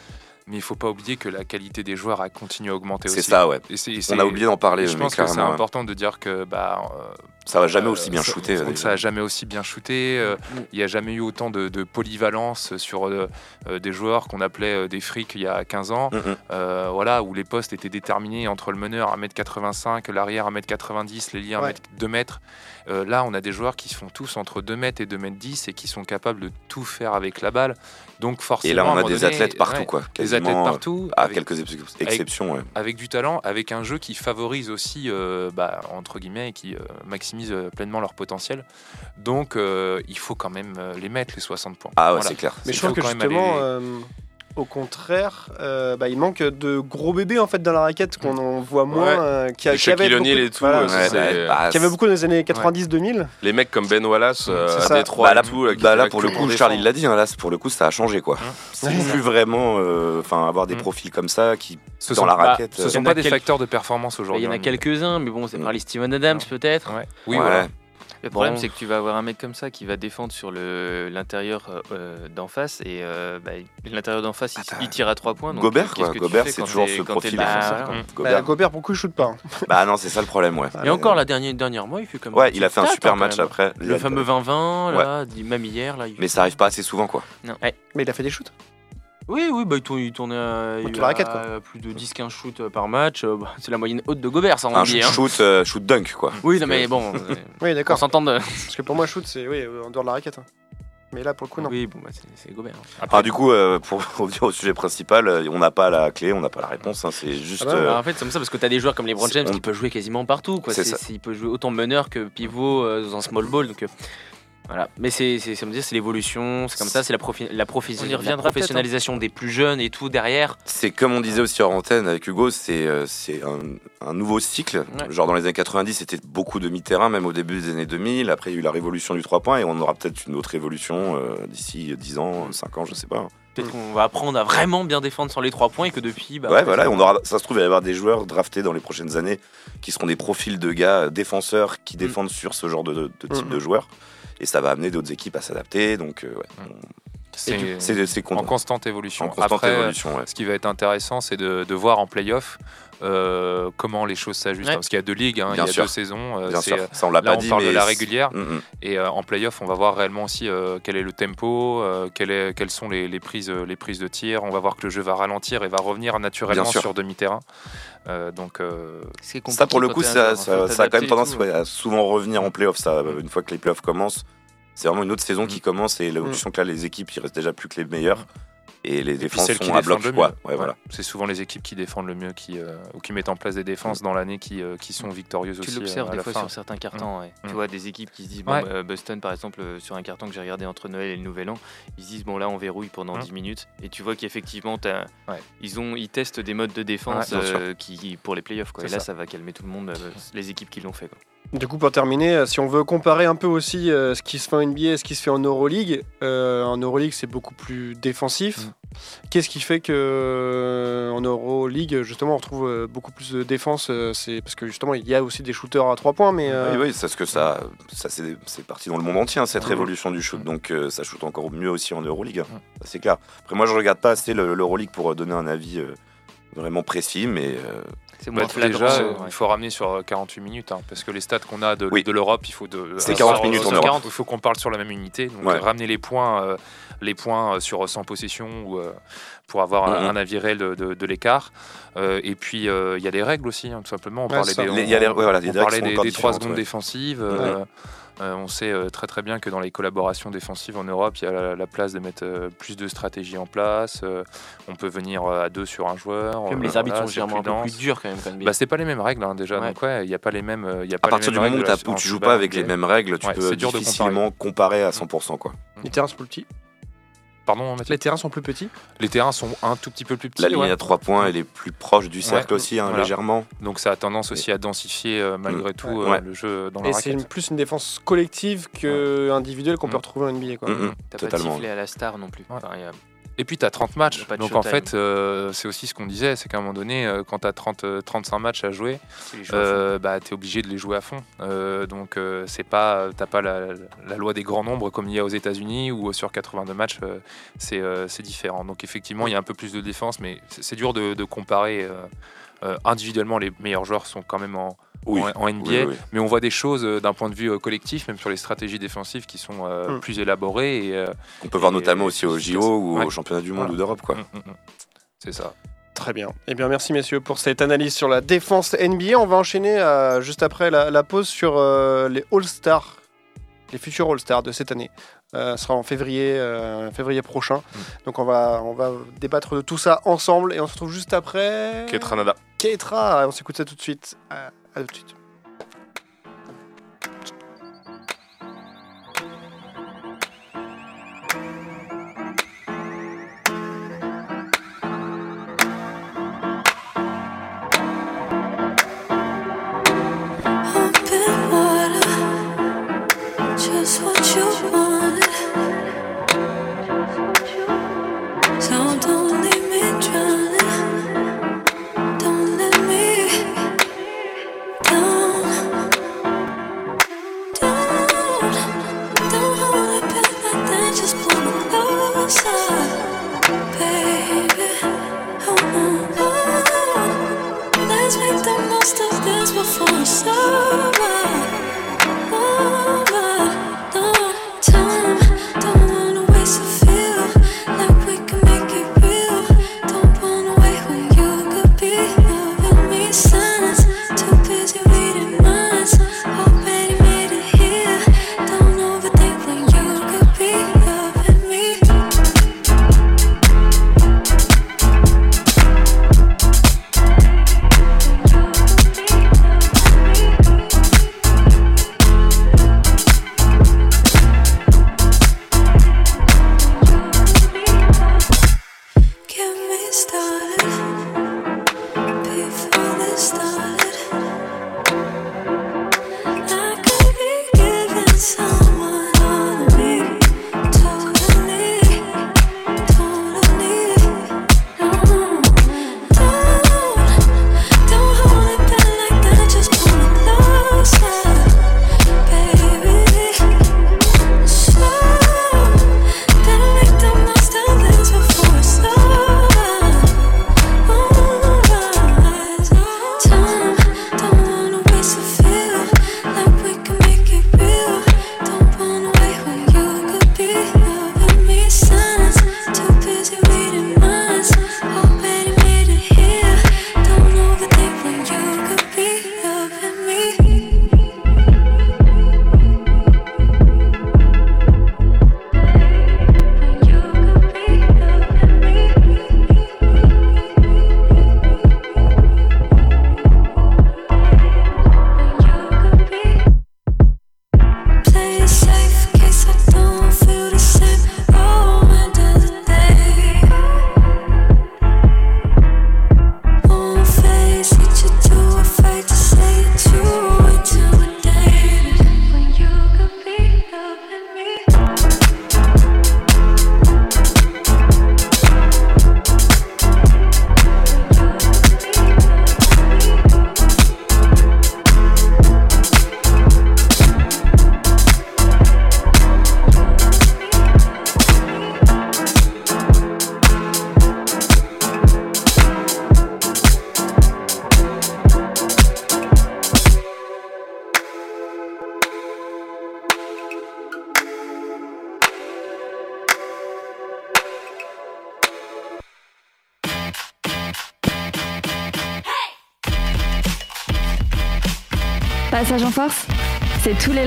Mais il faut pas oublier que la qualité des joueurs a continué à augmenter aussi. C'est ça, ouais. Et c'est- et On a oublié d'en parler, Je pense que c'est ouais. important de dire que bah, euh, Ça va jamais euh, aussi bien ça- shooté. ça- euh, Ça a jamais aussi bien shooté. euh, Mm. Il n'y a jamais eu autant de, de polyvalence sur euh, euh, des joueurs qu'on appelait euh, des frics il y a 15 ans. Mm. Euh, voilà, où les postes étaient déterminés entre le meneur à 1m85, l'arrière à 1m90, l'ailier à Ouais. 2 mètres. Euh, là, on a des joueurs qui font tous entre 2 mètres et 2 mètres 10 et qui sont capables de tout faire avec la balle. Donc forcément, Et là, on a des donné, athlètes partout, ouais, quoi. Des athlètes euh, partout. À avec- quelques ex- exceptions, ouais. avec du talent, avec un jeu qui favorise aussi, euh, bah, entre guillemets, et qui euh, maximise euh, pleinement leur potentiel. Donc, euh, il faut quand même euh, les mettre, les 60 points. Ah ouais, Voilà. c'est clair. Mais je trouve que quand même justement, euh, au contraire, euh, bah, il manque de gros bébés en fait dans la raquette qu'on en voit moins. Ouais. euh, qui, a- Les qui avait beaucoup- et tout, voilà, euh, Ouais, bah, qui avait beaucoup dans les années 90-2000. Les mecs comme Ben Wallace euh, à ça. Détroit Bah là, et tout. là, qui bah là, pour le coup, Charlie l'a dit, hein, là, pour le coup, ça a changé quoi. C'est plus vraiment, euh, enfin, avoir des Mm. profils comme ça qui Ce dans la raquette. ce euh, sont pas des quel- facteurs de performance aujourd'hui. Il y en a hein. quelques-uns, mais bon, c'est Mm. par les Steven Adams peut-être. Oui, ouais. voilà. Le problème, Bon. c'est que tu vas avoir un mec comme ça qui va défendre sur le- l'intérieur euh, d'en face et euh, bah, l'intérieur d'en face, il, il tire à trois points. donc, Gobert, euh, quoi. que Gobert, c'est toujours ce profil. Bah, défenseur, ouais. quoi. Bah, Gobert. Gobert, beaucoup, il shoot pas. hein. Bah non, c'est ça le problème, ouais. Et encore, la dernière, dernière mois, il fait comme Ouais, il a fait un super match après. Le fameux 20-20, là, même hier. Là, il- Mais ça arrive pas assez souvent, quoi. Mais il a fait des shoots. Oui, oui, bah, il tournait, il tournait à, il de la raquette, a plus de 10-15 shoots euh, par match. euh, bah, c'est la moyenne haute de Gobert, ça en Un dit. shoot, hein. shoot, euh, shoot dunk, quoi. Oui, non, mais bon, [LAUGHS] euh, Oui, on d'accord. s'entend de. Parce que pour moi, shoot, c'est oui, euh, en dehors de la raquette. hein. Mais là, pour le coup, non. Oui, bon, bah, c'est- c'est Gobert. Ah, du coup, euh, pour [LAUGHS] revenir au sujet principal, euh, on n'a pas la clé, on n'a pas la réponse. hein, c'est juste. Ah bah, euh, Bah, en fait, c'est comme ça parce que t'as des joueurs comme les c'est- James on- qui peuvent jouer quasiment partout. Quoi. C'est C'est, ça. c'est- il peut jouer autant meneur que pivot euh, dans un small ball. Donc, euh, voilà. Mais c'est, c'est, ça me dit, c'est l'évolution, c'est comme ça, c'est la, profi- la, profi- On y la reviendra peut-être, professionnalisation des plus jeunes et tout derrière. C'est comme on disait aussi en antenne avec Hugo, c'est euh, c'est un, un nouveau cycle. Ouais. Genre dans les années 90, c'était beaucoup de mi-terrain, même au début des années 2000. Après, il y a eu la révolution du 3 points et on aura peut-être une autre évolution euh, d'ici 10 ans, 5 ans, je sais pas. Peut-être qu'on va apprendre à vraiment bien défendre sur les trois points et que depuis. Bah, ouais, voilà, et on aura, ça se trouve, il va y avoir des joueurs draftés dans les prochaines années qui seront des profils de gars défenseurs qui défendent sur ce genre de, type Mhm. de joueurs. Et ça va amener d'autres équipes à s'adapter. Donc, euh, ouais, on- C'est en constante évolution. En constante Après, évolution, ouais. ce qui va être intéressant, c'est de, de voir en playoff euh, comment les choses s'ajustent. Ouais. Parce qu'il y a deux ligues, hein, il y a sûr. deux saisons. euh, Bien sûr, euh, ça on l'a là, pas on dit, parle de la régulière. Mm, mm. Et euh, en playoff, on va voir réellement aussi euh, quel est le tempo, euh, quel est- quelles sont les, les prises, euh, les prises de tir. On va voir que le jeu va ralentir et va revenir naturellement Bien sûr. sur demi-terrain. Euh, donc, euh, Ça, pour le coup, ça, a quand même tendance tout. ouais, à souvent revenir en playoff. Ça, une fois que les playoffs commencent, c'est vraiment une autre saison Mm. qui commence et sens que là, les équipes, il reste déjà plus que les meilleures. Et les et défenses celles qui sont à bloc. défendent le mieux. Ouais, ouais, voilà. C'est souvent les équipes qui défendent le mieux, qui, euh, ou qui mettent en place des défenses dans l'année qui, euh, qui sont victorieuses Tu aussi. l'observes euh, à des la fois fin. sur certains cartons. ouais. Mm. Tu vois des équipes qui se disent bon, euh, Boston par exemple euh, sur un carton que j'ai regardé entre Noël et le Nouvel An, ils se disent bon là on verrouille pendant Mm. 10 minutes et tu vois qu'effectivement ils ont ils testent des modes de défense euh, qui pour les playoffs quoi. Et là ça. ça va calmer tout le monde les équipes qui l'ont fait quoi. Du coup, pour terminer, euh, si on veut comparer un peu aussi euh, ce qui se fait en NBA et ce qui se fait en Euroleague, euh, en Euroleague c'est beaucoup plus défensif. Mm. Qu'est-ce qui fait que euh, en Euroleague justement on retrouve euh, beaucoup plus de défense C'est parce que justement il y a aussi des shooters à trois points, mais Oui, oui, c'est parce que ça, ça c'est parti dans le monde entier, hein, cette Mhm. révolution du shoot. Mhm. Donc ça shoot encore mieux aussi en Euroleague. hein. C'est clair. Après, moi, je regarde pas assez le- l'Euroleague pour donner un avis vraiment précis, mais euh, C'est Bah, moins tout flagrant. déjà, euh, euh, ouais. il faut ramener sur euh, 48 minutes, hein, parce que les stats qu'on a de, Oui. de l'Europe, il faut de. C'est euh, 40 sur- minutes en sur Europe. 40, Il faut qu'on parle sur la même unité, donc Ouais. euh, ramener les points, euh, les points euh, sur 100 possessions ou, euh, pour avoir un, Mhm. un avis réel de, de- de l'écart. Euh, et puis euh, il y a des règles aussi, hein, tout simplement. On Ouais, parlait des, Les- les- voilà, on parlait des, encore des 3 différentes, secondes ouais. défensives. Euh, on sait euh, très très bien que dans les collaborations défensives en Europe, il y a la, la place de mettre euh, plus de stratégies en place. euh, on peut venir euh, à deux sur un joueur. Même euh, les arbitres voilà, sont généralement un peu dense. plus durs quand même. Quand Bah, c'est pas les mêmes règles hein, déjà, Ouais. donc ouais, il n'y a pas les mêmes. Il y a à pas partir du moment où, tu joues pas avec les mêmes règles, tu Ouais, peux difficilement comparer à 100%. Quoi. plus petits. Pardon, Mathieu Les terrains sont plus petits. Les terrains sont un tout petit peu plus petits. La ligne ouais. à 3 points, elle est plus proche du cercle Ouais. aussi, hein, Voilà. légèrement. Donc ça a tendance aussi à densifier euh, malgré tout euh, Ouais. le jeu dans la Et c'est plus une défense collective que individuelle qu'on peut Mm. retrouver en NBA. Quoi. Mm, mm, T'as pas de sifflet à la star non plus. Ouais. Enfin, il y a- Et puis tu as 30 matchs. Donc en fait, euh, c'est aussi ce qu'on disait, c'est qu'à un moment donné, euh, quand tu as 30, euh, 35 matchs à jouer, les joueurs euh, bah, tu es obligé de les jouer à fond. Euh, donc c'est pas, t'as pas la, la loi des grands nombres comme il y a aux États-Unis où sur 82 matchs, c'est c'est différent. Donc effectivement, il y a un peu plus de défense, mais c'est c'est dur de, de comparer. individuellement, les meilleurs joueurs sont quand même en, Oui. en, en NBA, Oui, oui. mais on voit des choses euh, d'un point de vue euh, collectif, même sur les stratégies défensives qui sont euh, Mm. plus élaborées. Et, euh, On peut voir Et- notamment aussi au efficace. JO ou Ouais. au championnat du monde Voilà. ou d'Europe. quoi. mm, mm, mm. c'est ça. Très bien. Eh bien, merci messieurs pour cette analyse sur la défense NBA. On va enchaîner euh, juste après la, la pause sur euh, les All-Stars, les futurs All-Stars de cette année. Euh, ce sera en février, euh, février prochain. Donc on va, on va débattre de tout ça ensemble et on se retrouve juste après. Ketranada. Keitra. On s'écoute ça tout de suite. De suite.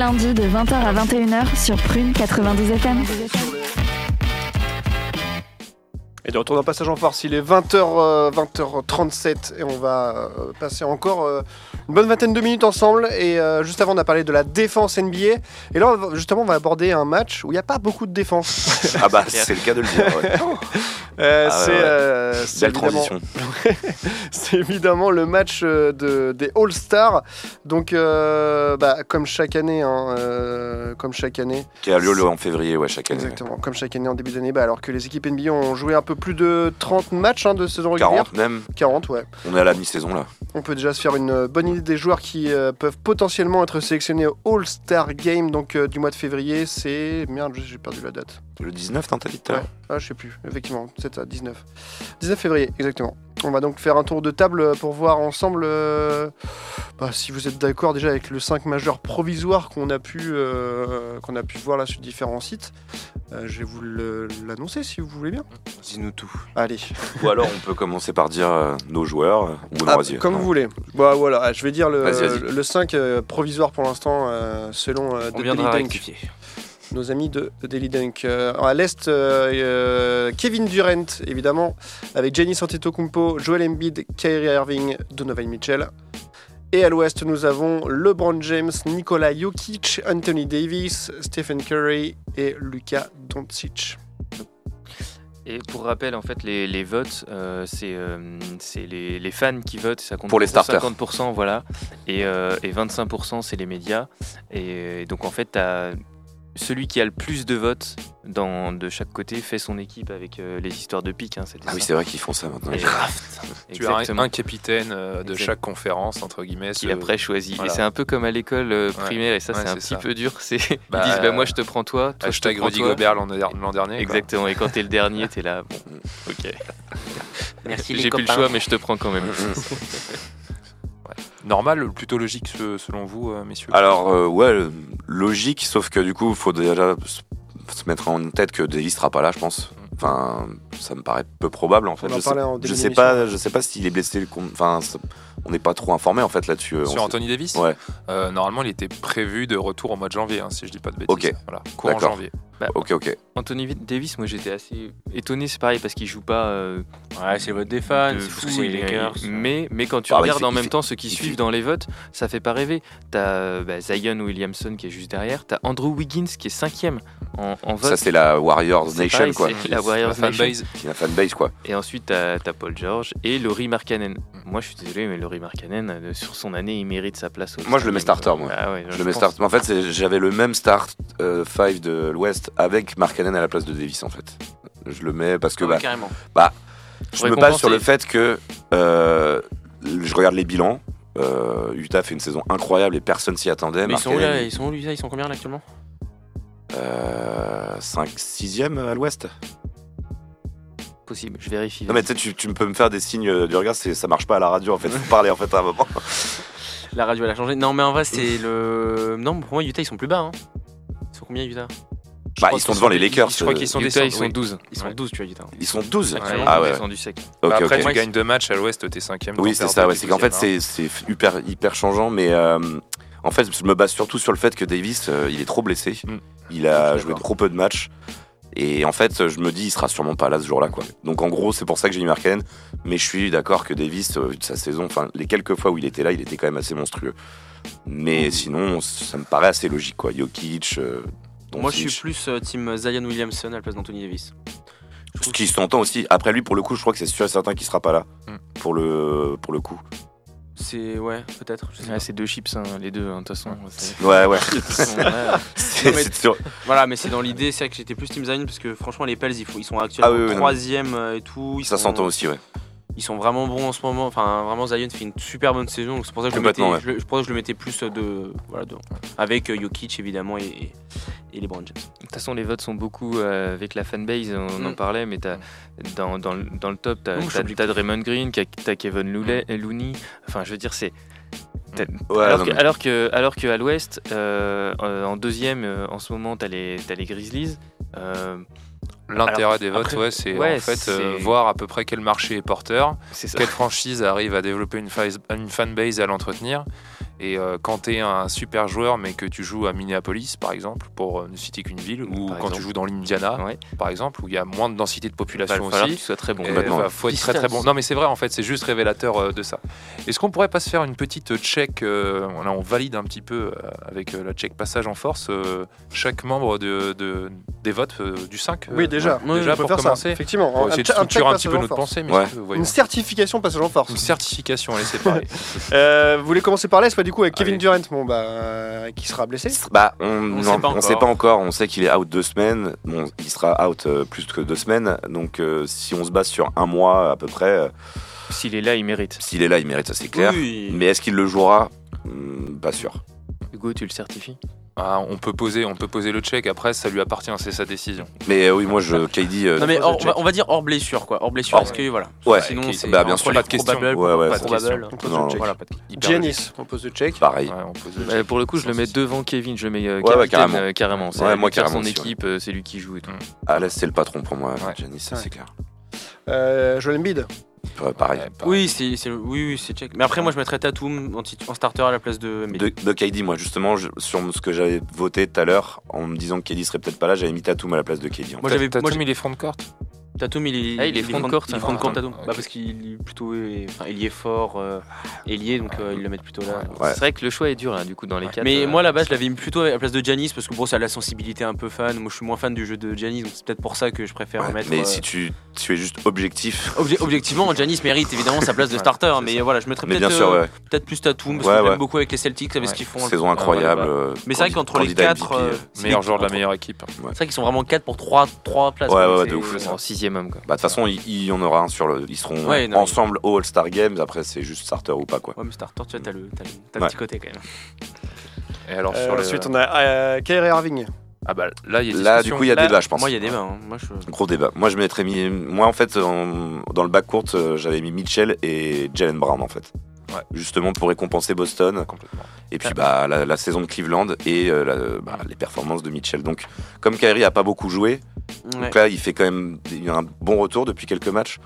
Lundis de 20h à 21h sur Prune 92 FM. De retour dans Passage en Force, il est 20h, 20h37 et on va euh, passer encore euh, une bonne vingtaine de minutes ensemble. Et euh, juste avant, on a parlé de la défense NBA. Et là, on va- justement, on va aborder un match où il n'y a pas beaucoup de défense. [LAUGHS] Ah bah, [LAUGHS] c'est le cas de le dire. ouais. [LAUGHS] Euh, Ah c'est ouais. euh, évidemment, transition. c'est évidemment le match euh, de, des All-Stars. Donc, euh, bah, comme chaque année, hein, euh, comme chaque année, Qui a lieu en février, ouais, chaque année. exactement, comme chaque année en début d'année, bah, alors que les équipes NBA ont joué un peu plus de 30 matchs hein, de saison régulière. 40 même. 40, ouais. On est à la mi-saison là. On peut déjà se faire une euh, bonne idée des joueurs qui euh, peuvent potentiellement être sélectionnés au All-Star Game donc euh, du mois de février. C'est merde, j'ai perdu la date. Le 19, t'as dit tout à l'heure Ah, je sais plus, effectivement, c'est ça, 19. 19 février, exactement. On va donc faire un tour de table pour voir ensemble euh, bah, si vous êtes d'accord déjà avec le 5 majeur provisoire qu'on a, pu, euh, qu'on a pu voir là sur différents sites. Euh, je vais vous le- l'annoncer si vous voulez bien. Dis-nous tout. Allez, Ou alors on peut commencer par dire euh, nos joueurs euh, ou Ah, Noisier. comme Non. vous voulez. Bah voilà, je vais dire le, Vas-y, vas-y. le 5 euh, provisoire pour l'instant euh, selon euh, On The viendra Daily Dunk. rectifier. Nos amis de Daily Dunk. Euh, à l'Est, euh, euh, Kevin Durant, évidemment, avec Giannis Antetokounmpo, Joel Embiid, Kyrie Irving, Donovan Mitchell. Et à l'Ouest, nous avons LeBron James, Nikola Jokic, Anthony Davis, Stephen Curry et Luka Doncic. Et pour rappel, en fait, les, les votes, euh, c'est euh, c'est les, les fans qui votent, ça compte Pour les starters. 50%, voilà, et, euh, et 25% c'est les médias. Et donc en fait, t'as celui qui a le plus de votes dans, de chaque côté fait son équipe avec euh, les histoires de pique. Hein, Ah oui, c'est vrai qu'ils font ça maintenant. Et- [LAUGHS] Tu as un, Exactement. un capitaine euh, de Exact. chaque conférence, entre guillemets. qui ce- après choisit. voilà. Et c'est un peu comme à l'école euh, Ouais. primaire, et ça Ouais, c'est un petit peu dur. C'est [LAUGHS] Bah, ils disent bah moi je te prends toi, toi je te Hashtag Rudy toi. Gobert l'an der- l'an dernier. quoi. Exactement. Et quand t'es le [LAUGHS] dernier, t'es là. Bon, ok. Merci les J'ai plus le choix, mais je te prends quand même. Normal, plutôt logique se- selon vous, euh, messieurs? Alors, euh, ouais, euh, logique, sauf que du coup, il faut déjà se mettre en tête que Davis sera pas là, je pense. Enfin, ça me paraît peu probable en fait. On en Je sais, parlait en je sais pas, je sais pas s'il est blessé. Enfin, on n'est pas trop informé en fait là-dessus. euh, Sur Anthony Davis Ouais. Euh, Normalement, il était prévu de retour au mois de janvier, hein, si je dis pas de bêtises. Ok. Voilà, courant janvier. Ok, ok. Anthony Davis, moi j'étais assez étonné, c'est pareil parce qu'il joue pas. euh, Ouais, c'est le vote des fans, de c'est les Lakers. Mais, mais quand tu Ah, regardes fait- en même fait- temps ceux qui suivent fait- dans les votes, ça fait pas rêver. T'as bah, Zion Williamson qui est juste derrière, t'as Andrew Wiggins qui est cinquième en, en vote. Ça, c'est la Warriors Nation pareil, quoi. la Warriors La Nation. fanbase. La fanbase quoi. Et ensuite, t'as as Paul George et Laurie Markkanen. Moi, je suis désolé, mais Laurie Markkanen, euh, sur son année, il mérite sa place. au Moi, je le mets starter, moi. Ah ouais, Je le mets pense. start. En fait, j'avais le même start 5 de l'Ouest avec Mark Cannon à la place de Davis en fait. Je le mets parce que Ouais, bah, carrément. je Faudrait me base sur le fait que euh, je regarde les bilans. Euh, Utah fait une saison incroyable et personne s'y attendait. Mais ils sont où là Ils sont où Ils sont combien là actuellement? Euh, 5 6e à l'Ouest? Possible, je vérifie. Non mais tu sais, tu, peux me faire des signes euh, du regard, ça marche pas à la radio en fait. Faut parler en fait à un moment. [LAUGHS] La radio elle a changé. Non mais en vrai c'est le. Non pour moi Utah ils sont plus bas. Hein. Ils sont combien Utah? Bah, ils sont devant sont- les Lakers. je crois euh, qu'ils sont Utah, ils sont oui. 12. Ils sont Ouais. 12 tu vois Utah. Ils sont 12. Actuellement, Ah ils ouais. descendent du sec. Bah, après, tu gagnes deux matchs à l'ouest, t'es cinquième. Oui, t'en c'est ça. c'est qu'en fait, c'est c'est hyper, hyper changeant, mais euh, en fait, je me base surtout sur le fait que Davis, euh, il est trop blessé. Mm. Il a joué trop peu de matchs. Et en fait, je me dis, il sera sûrement pas là ce jour-là, quoi. Donc en gros, c'est pour ça que j'ai mis Marken. Mais je suis d'accord que Davis, euh, sa saison, enfin, les quelques fois où il était là, il était quand même assez monstrueux. Mais sinon, ça me paraît assez logique, quoi. Jokic. euh, Moi je suis plus euh, team Zion Williamson à la place d'Anthony Davis. Ce qui s'entend aussi. Après lui, pour le coup, je crois que c'est sûr et certain qu'il sera pas là. Mm. Pour le, pour le coup. C'est ouais peut-être. je sais Ouais, pas. c'est deux chips, hein, les deux, hein, de toute façon. c'est- Ouais, ouais. [LAUGHS] Ouais. [LAUGHS] Mais- sûr. Voilà mais c'est dans l'idée c'est vrai que j'étais plus team Zion parce que franchement les Pels ils, sont actuellement Ah oui, oui, non, troisième euh, et tout. Ils Ça sont- s'entend aussi, ouais. Ils sont vraiment bons en ce moment. Enfin, vraiment, Zion fait une super bonne saison. Donc c'est pour ça que je le mettais, je, que je le mettais plus de, voilà, de- avec euh, Jokic évidemment et, les James. De toute façon, les votes sont beaucoup euh, avec la fanbase, on en Mm. parlait, mais t'as, dans, dans, le- dans le top, t'as, t'as Draymond Green, t'as, Kevin Looney, Looney. Enfin, je veux dire, c'est. Ouais, alors, non, que, mais- alors, que, alors que à l'ouest, euh, euh, en deuxième, euh, en ce moment, t'as les, t'as les Grizzlies. euh, L'intérêt des votes, après- ouais, c'est ouais, en fait euh, c'est- voir à peu près quel marché est porteur, quelle franchise arrive à développer une, phase- une fanbase et à l'entretenir. Et euh, quand tu es un super joueur, mais que tu joues à Minneapolis, par exemple, pour euh, ne citer qu'une ville, ou Par quand tu joues dans l'Indiana, Ouais. par exemple, où il y a moins de densité de Il va population falloir aussi, soit très bon. et Complètement. va- faut être très très bon. Non mais c'est vrai en fait, c'est juste révélateur euh, de ça. Est-ce qu'on pourrait pas se faire une petite check euh, Là on valide un petit peu euh, avec euh, la check passage en force euh, chaque membre de, de- des votes euh, du 5 Oui, déjà. déjà on peut pour faire ça, commencer. effectivement. Pour Un essayer de un check structurer un petit peu notre force. pensée, mais Ouais. Une certification passage en force. Une certification, allez c'est pareil. Euh, vous voulez commencer par pas du coup avec Kevin Allez. Durant, bon bah euh, qui sera blessé. Bah, on non, sait pas on sait encore. pas encore. On sait qu'il est out deux semaines. Bon, il sera out euh, plus que deux semaines. Donc, euh, si on se base sur un mois à peu près, euh, S'il est là, il mérite. s'il est là, il mérite ça, c'est clair. Oui. Mais est-ce qu'il le jouera? Hmm, Pas sûr. Hugo, tu le certifies? Ah, on peut poser, on peut poser le check. Après, ça lui appartient, c'est sa décision. Mais euh, oui, moi, je, KD. euh, Non mais hors- le on, va, check. on va dire hors blessure quoi, hors blessure Oh. parce que voilà. Ouais. Sinon c'est Bah, bien sûr, pas de question. Ouais, ouais, pas de. On pose Non, le check. Voilà, pas de Hyper Giannis, on pose le check. Pareil. logique. Ouais, on pose le Bah. Pour le coup, je le mets devant Kevin. Je le mets euh, Ouais, ouais, capitaine, carrément. euh, carrément. C'est moi, carrément son équipe, euh, c'est lui qui joue et tout. Ah, là, c'est le patron pour moi. Giannis, c'est clair. Joel Embiid. Ouais, pareil. Ouais, pareil. Oui, c'est c'est- oui, oui, c'est check. Mais après moi je mettrais Tatum en, starter à la place de De, de KD, moi, justement, je- sur ce que j'avais voté tout à l'heure, en me disant que KD serait peut-être pas là, j'avais mis Tatum à la place de KD. Moi j'avais moi, Tatum, il est front de court. Tatum il est Ah, il est front court, il est court Ah, Tatum. ok. Bah parce qu'il est plutôt enfin il est fort euh, ailier donc euh, ils le mettent plutôt là. Ouais. C'est vrai que le choix est dur là, du coup, dans les quatre. Mais euh, moi là-bas je l'avais mis plutôt à la place de Giannis parce que bon ça a la sensibilité un peu fan. Moi je suis moins fan du jeu de Giannis donc c'est peut-être pour ça que je préfère Ouais, mettre. mais euh, si tu, tu es juste objectif. obje- objectivement Giannis mérite évidemment sa place de [LAUGHS] starter mais ça. voilà je mettrais peut-être bien sûr, euh, ouais. peut-être plus Tatum parce Ouais, que ouais. beaucoup avec les Celtics avec ce qu'ils font. Saison incroyable. euh, Mais c'est vrai qu'entre les quatre, Meilleur joueur de la meilleure équipe. C'est vrai qu'ils sont vraiment 4 pour 3, trois places. Ouais, ouais, c'est- de ouf. Sixième homme. Bah, de toute façon, il, il y en aura un sur le. Ils seront Ouais, non, ensemble au All-Star Games. Après, c'est juste starter ou pas, quoi. Ouais, mais starter, tu vois, t'as le, t'as le, t'as le Ouais. petit côté quand même. Et alors Euh, sur le... Ensuite, on a euh, Kyrie Irving. Ah bah là, il y a Là, du coup, il y a Là, débat, je pense. Moi, il y a des mains. hein. Moi, je... Gros débat. Moi, je mettrais mis. Moi, en fait, en- dans le backcourt, euh, j'avais mis Mitchell et Jalen Brown, en fait. Ouais. Justement pour récompenser Boston. Complètement. Et puis, bah, la, la saison de Cleveland et euh, la- bah, les performances de Mitchell. Donc, comme Kyrie a pas beaucoup joué, Ouais. donc là, il fait quand même un bon retour depuis quelques matchs.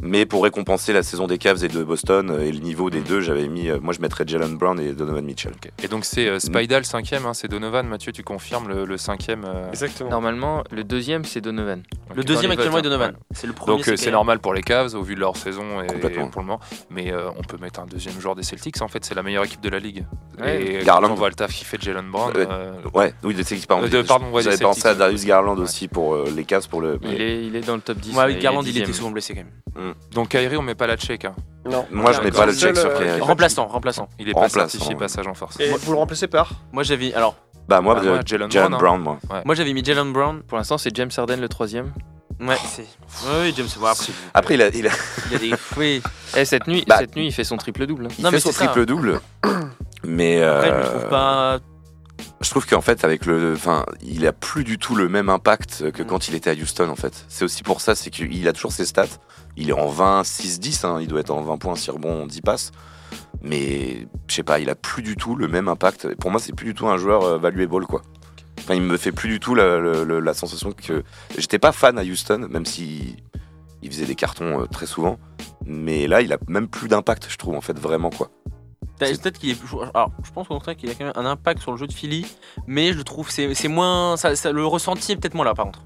Mais pour récompenser la saison des Cavs et de Boston euh, et le niveau des deux, j'avais mis. euh, moi, je mettrais Jalen Brown et Donovan Mitchell. Et donc c'est euh, Spidal cinquième, hein, c'est Donovan. Mathieu, tu confirmes le, le cinquième. euh, Exactement. Normalement, le deuxième, c'est Donovan. Le deuxième actuellement est votes, Donovan. Ouais. C'est le premier. Donc c'est normal pour les Cavs au vu de leur saison et, Complètement. pour le moment. Mais euh, on peut mettre un deuxième joueur des Celtics. En fait, c'est la meilleure équipe de la ligue. Ouais. Et Garland. quand on voit le taf qui fait Jalen Brown. Ouais. euh, Ouais, oui, des Celtics, pardon. Euh, de- pardon, ouais, J'avais pensé à Darius. Garland Ouais. aussi pour euh, les Cavs pour le. mais Il est, il est dans le top 10. Moi, avec ouais, Garland, il était souvent blessé quand même. Donc Kyrie, on met pas la check. hein. Non. Moi, je mets pas le Seul, check sur euh, Kyrie. Remplaçant, remplaçant. Il est pas Remplaçant, certifié ouais. passage en force. Et vous le remplacez par Moi, j'avais. Alors, Bah, moi, Bah, euh, moi, Jalen Jalen Brown, Brown, moi. moi, j'avais mis Jalen Brown. Pour l'instant, c'est James Harden le troisième. Ouais, c'est. Ouais, oui, James. Bon, après, Après, il a, il a il y a des. [LAUGHS] Oui. Eh, cette nuit, Bah, cette nuit, il fait son triple double. il Non, fait mais son c'est ça. triple-double. [COUGHS] Mais Après, je euh, le trouve pas. je trouve qu'en fait, avec le. Enfin, il a plus du tout le même impact que Mm. quand il était à Houston, en fait. C'est aussi pour ça, c'est qu'il a toujours ses stats. Il est en 20, 6, 10, hein, il doit être en 20 points, 6 rebonds, 10 passes. Mais je sais pas, il a plus du tout le même impact. Pour moi, c'est plus du tout un joueur euh, valuable, quoi. Enfin, il me fait plus du tout la, la- la- la sensation que. J'étais pas fan à Houston, même si il faisait des cartons euh, très souvent. Mais là, il a même plus d'impact, je trouve, en fait, vraiment, quoi. Peut-être qu'il est plus. Alors, je pense au contraire qu'il a quand même un impact sur le jeu de Philly, mais je trouve c'est c'est moins. Ça, ça- le ressenti est peut-être moins là, par contre.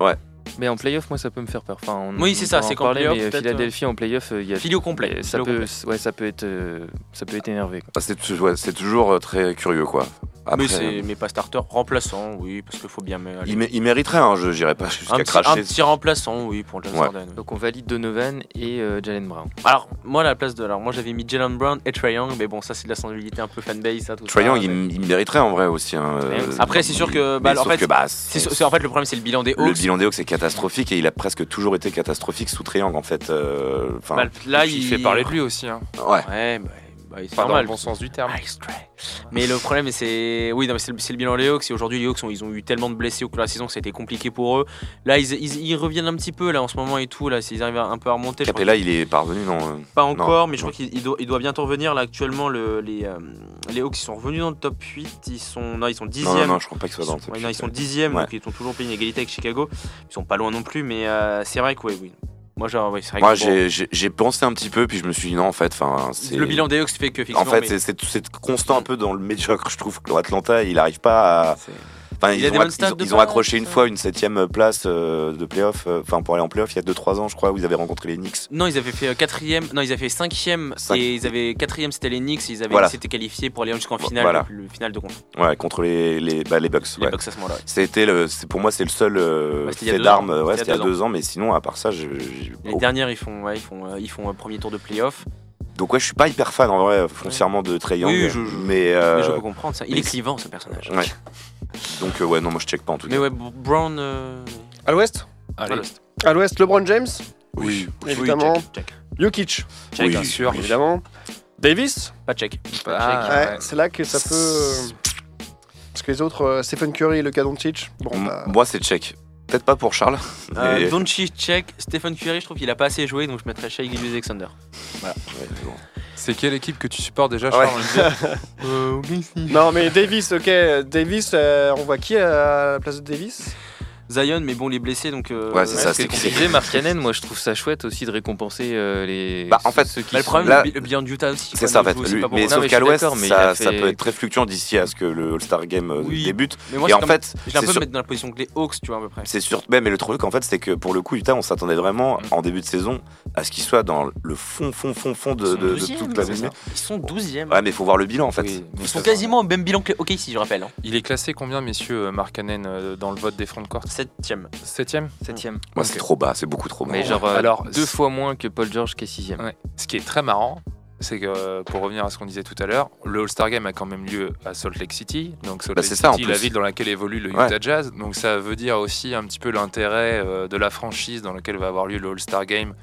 Mais en playoff, moi, ça peut me faire peur. Enfin, on- Oui, c'est ça, c'est qu'en parler, playoff, Philadelphie en playoff, euh, il y a. Philly au complet. Ça peut, complet. ouais, ça peut être, euh, ça peut être énervé. Ah, C'est ouais, c'est toujours euh, très curieux, quoi. Après, mais, c'est- mais pas starter, remplaçant, oui, parce qu'il faut bien. mais- il, mé- il mériterait, hein, je n'irai pas jusqu'à cracher. un petit remplaçant, oui, pour James Ouais. Harden. oui. Donc on valide Donovan et euh, Jalen Brown. Alors, moi, à la place de. Alors, moi, j'avais mis Jalen Brown et Trae Young, mais bon, ça, c'est de la sensibilité un peu fanbase, ça, tout Trae. Young, mais- il, il mériterait en vrai aussi. hein, euh, Après, c'est sûr que, bah, mais en sauf fait, que, bah, C'est c'est- en fait, le problème, c'est le bilan des le Hawks. bilan des Hawks est catastrophique et il a presque toujours été catastrophique sous Triangle en fait. euh, Bah, là, il fait parler de lui aussi. Hein. ouais. Ouais, bah, bah, c'est Pas dans normal. le bon sens du terme. Ice Trae. Mais le problème, c'est. Oui, non, mais c'est le, c'est le bilan des Hawks. Et aujourd'hui, les Hawks, ont, ils ont eu tellement de blessés au cours de la saison que ça a été compliqué pour eux. Là, ils, ils- ils reviennent un petit peu, là, en ce moment et tout. Là, ils arrivent un peu à remonter. Capella, il est parvenu, non euh, Pas encore, mais je non. crois qu'il il doit, il doit bientôt revenir. Là, actuellement, le- les, euh, les Hawks, ils sont revenus dans le top 8. Ils sont, non, ils sont 10 Non, non, non, je crois pas qu'il soit dans le top Ouais, huit. non, ils sont dixième, Ouais. donc ils ont toujours payé une égalité avec Chicago. Ils sont pas loin non plus, mais euh, c'est vrai que oui. Moi, genre, oui, c'est vrai Moi, que bon, j'ai- pensé un petit peu, puis je me suis dit non, en fait, c'est. le bilan des Hawks fait que En fait, mais- c'est- constant un peu dans le médiocre. Je trouve que Atlanta, il arrive pas à. C'est- Enfin, Il ils, ont, ils ils accroché une ça. fois une septième place euh, de playoff, euh, enfin pour aller en playoff il y a 2-3 ans, je crois, où ils avaient rencontré les Knicks. Non, ils avaient fait euh, quatrième. Non, ils avaient fait cinquième. Cinq. Et ils avaient quatrième, c'était les Knicks. Ils avaient Voilà. s'étaient qualifiés pour aller jusqu'en finale, Voilà. le, le final de contre Ouais, contre les, les, bah, les Bucks. les ouais. Bucks à ce moment-là. ouais. C'était le, pour moi, c'est le seul euh, Bah, fait d'armes. Ouais, Il y a c'était il y a deux ans, mais sinon, à part ça, je, Les oh. dernières, ils font, ouais, ils font, euh, ils font premier tour de playoff. Donc ouais, je suis pas hyper fan en vrai, foncièrement de Trey Young, Oui, je- je- mais, euh, Mais je peux comprendre ça. Il mais est clivant, ce personnage. ouais. Donc euh, ouais, non, moi je check pas en tout Mais cas. ouais, Br- Brown. euh, À l'ouest Allez. À l'ouest, LeBron James, Oui. évidemment. check, check. Jokic, Oui, Oui, bien sûr. évidemment. Davis, Pas check. Ah, Ouais, ouais. c'est là que ça peut. euh, Parce que les autres, euh, Stephen Curry et le Doncic, bon, bah, Moi c'est check. Peut-être pas pour Charles. Euh, mais- Doncic check. Stephen Curry, je trouve qu'il a pas assez joué, donc je mettrais Shai Gilgeous Alexander. Ouais, mais bon. C'est quelle équipe que tu supportes déjà, Ouais. Charles [LAUGHS] Non, mais Davis, ok. Davis, euh, on voit qui à la place de Davis? Zion, mais bon, il est blessé, donc. euh, Ouais, c'est ça, c'est disait Mark Cannon, moi je trouve ça chouette aussi de récompenser euh, les. Bah, en fait, ceux qui Bah, le problème, Là- le bi- le bilan de Utah aussi. C'est quoi, ça en fait. Lui- pas mais. Non, sauf mais qu'à je l'Ouest, ça, peut être très fluctuant d'ici à ce que le All-Star Game euh, Oui. débute. Mais moi, Et en fait, j'ai un c'est peu sur- mettre dans la position que les Hawks, tu vois, à peu près. C'est sûr, mais, mais le truc en fait, c'est que pour le coup, Utah, on s'attendait vraiment Mm. en début de saison à ce qu'il soit dans le fond, fond, fond, fond de, Ils sont de- de 12e, toute la c'est NBA. Ils sont 12e. Ouais, mais il faut voir le bilan en fait. Ils sont quasiment au même bilan que les ici, je rappelle. hein. Il est classé combien, messieurs, euh, Mark Cannon, dans le vote des frontcourt 7e. Septième Septième. Moi, Ok. c'est trop bas, c'est beaucoup trop bas. Mais genre euh, Alors, deux fois moins que Paul George qui est sixième. Ouais. Ce qui est très marrant, c'est que euh, pour revenir à ce qu'on disait tout à l'heure, le All-Star Game a quand même lieu à Salt Lake City. Donc Salt Bah, Lake c'est ça, en City, la ville dans laquelle évolue le Ouais. Utah Jazz. Donc ça veut dire aussi un petit peu l'intérêt euh, de la franchise dans laquelle va avoir lieu le All-Star Game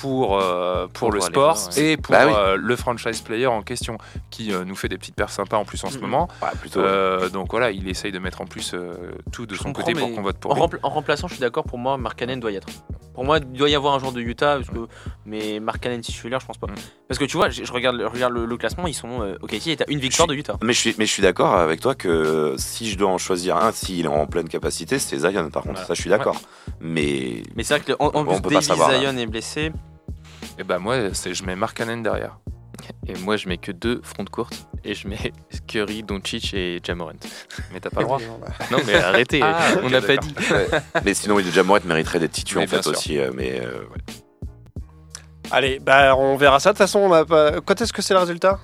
pour, euh, pour, Pour le sport voir, ouais. et pour Bah oui. euh, le franchise player en question qui euh, nous fait des petites perfs sympas en plus en ce moment. Ouais, plutôt. Euh, donc voilà, il essaye de mettre en plus euh, tout de Je son côté pour qu'on vote En, pour lui. rempla- en remplaçant, je suis d'accord, pour moi, Mark Cannon doit y être. Pour moi, il doit y avoir un joueur de Utah, parce que, mais Mark Cannon titulaire, je pense pas. Mm. Parce que tu vois, je, je regarde, le- regarde le, le classement, ils sont. Euh, ok, il est à une victoire de Utah. Mais je suis, mais je suis d'accord avec toi que si je dois en choisir un, s'il est en pleine capacité, c'est Zion par contre. Voilà. Ça, je suis d'accord. Mais Mais c'est vrai que, en, en plus, peut pas Davis savoir, Zion est blessé. Et bah moi, c'est je mets Mark Cannon derrière. Et moi je mets que deux fronts courtes et je mets [LAUGHS] Curry, Doncic et Jamorant. Mais t'as pas le droit. Non mais arrêtez, Ah, on n'a pas dit. [LAUGHS] mais sinon, oui, Moret mériterait d'être titu Mais en fait sûr. aussi. euh, mais euh, ouais. Allez, bah on verra ça. De toute façon, on va pas... quand est-ce que c'est le résultat?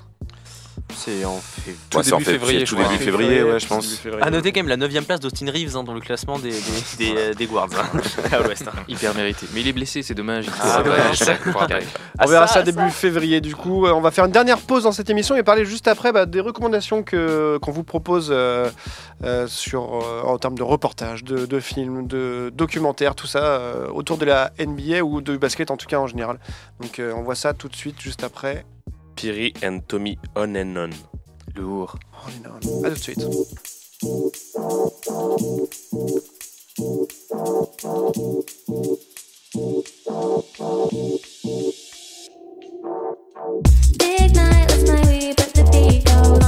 C'est en fait. Tout Ouais, c'est en début fait- février, je début février, ouais, je pense. février. À noter quand même la 9 place d'Austin Reeves hein, dans le classement des, des, [LAUGHS] des, euh, des guards hein, [LAUGHS] à l'ouest. hein. Hyper mérité. Mais il est blessé, c'est dommage. Ah, ouais, arrêter. [LAUGHS] On verra Ah, ça, début février du coup. Euh, On va faire une dernière pause dans cette émission et parler juste après bah, des recommandations que qu'on vous propose euh, euh, sur euh, en termes de reportages, de, de films, de documentaires, tout ça euh, autour de la NBA ou de basket en tout cas en général. Donc euh, on voit ça tout de suite juste après. Piri and Tommy on and on. Lourd. Oh, énorme. À tout de suite. Big night last night, we put the beat go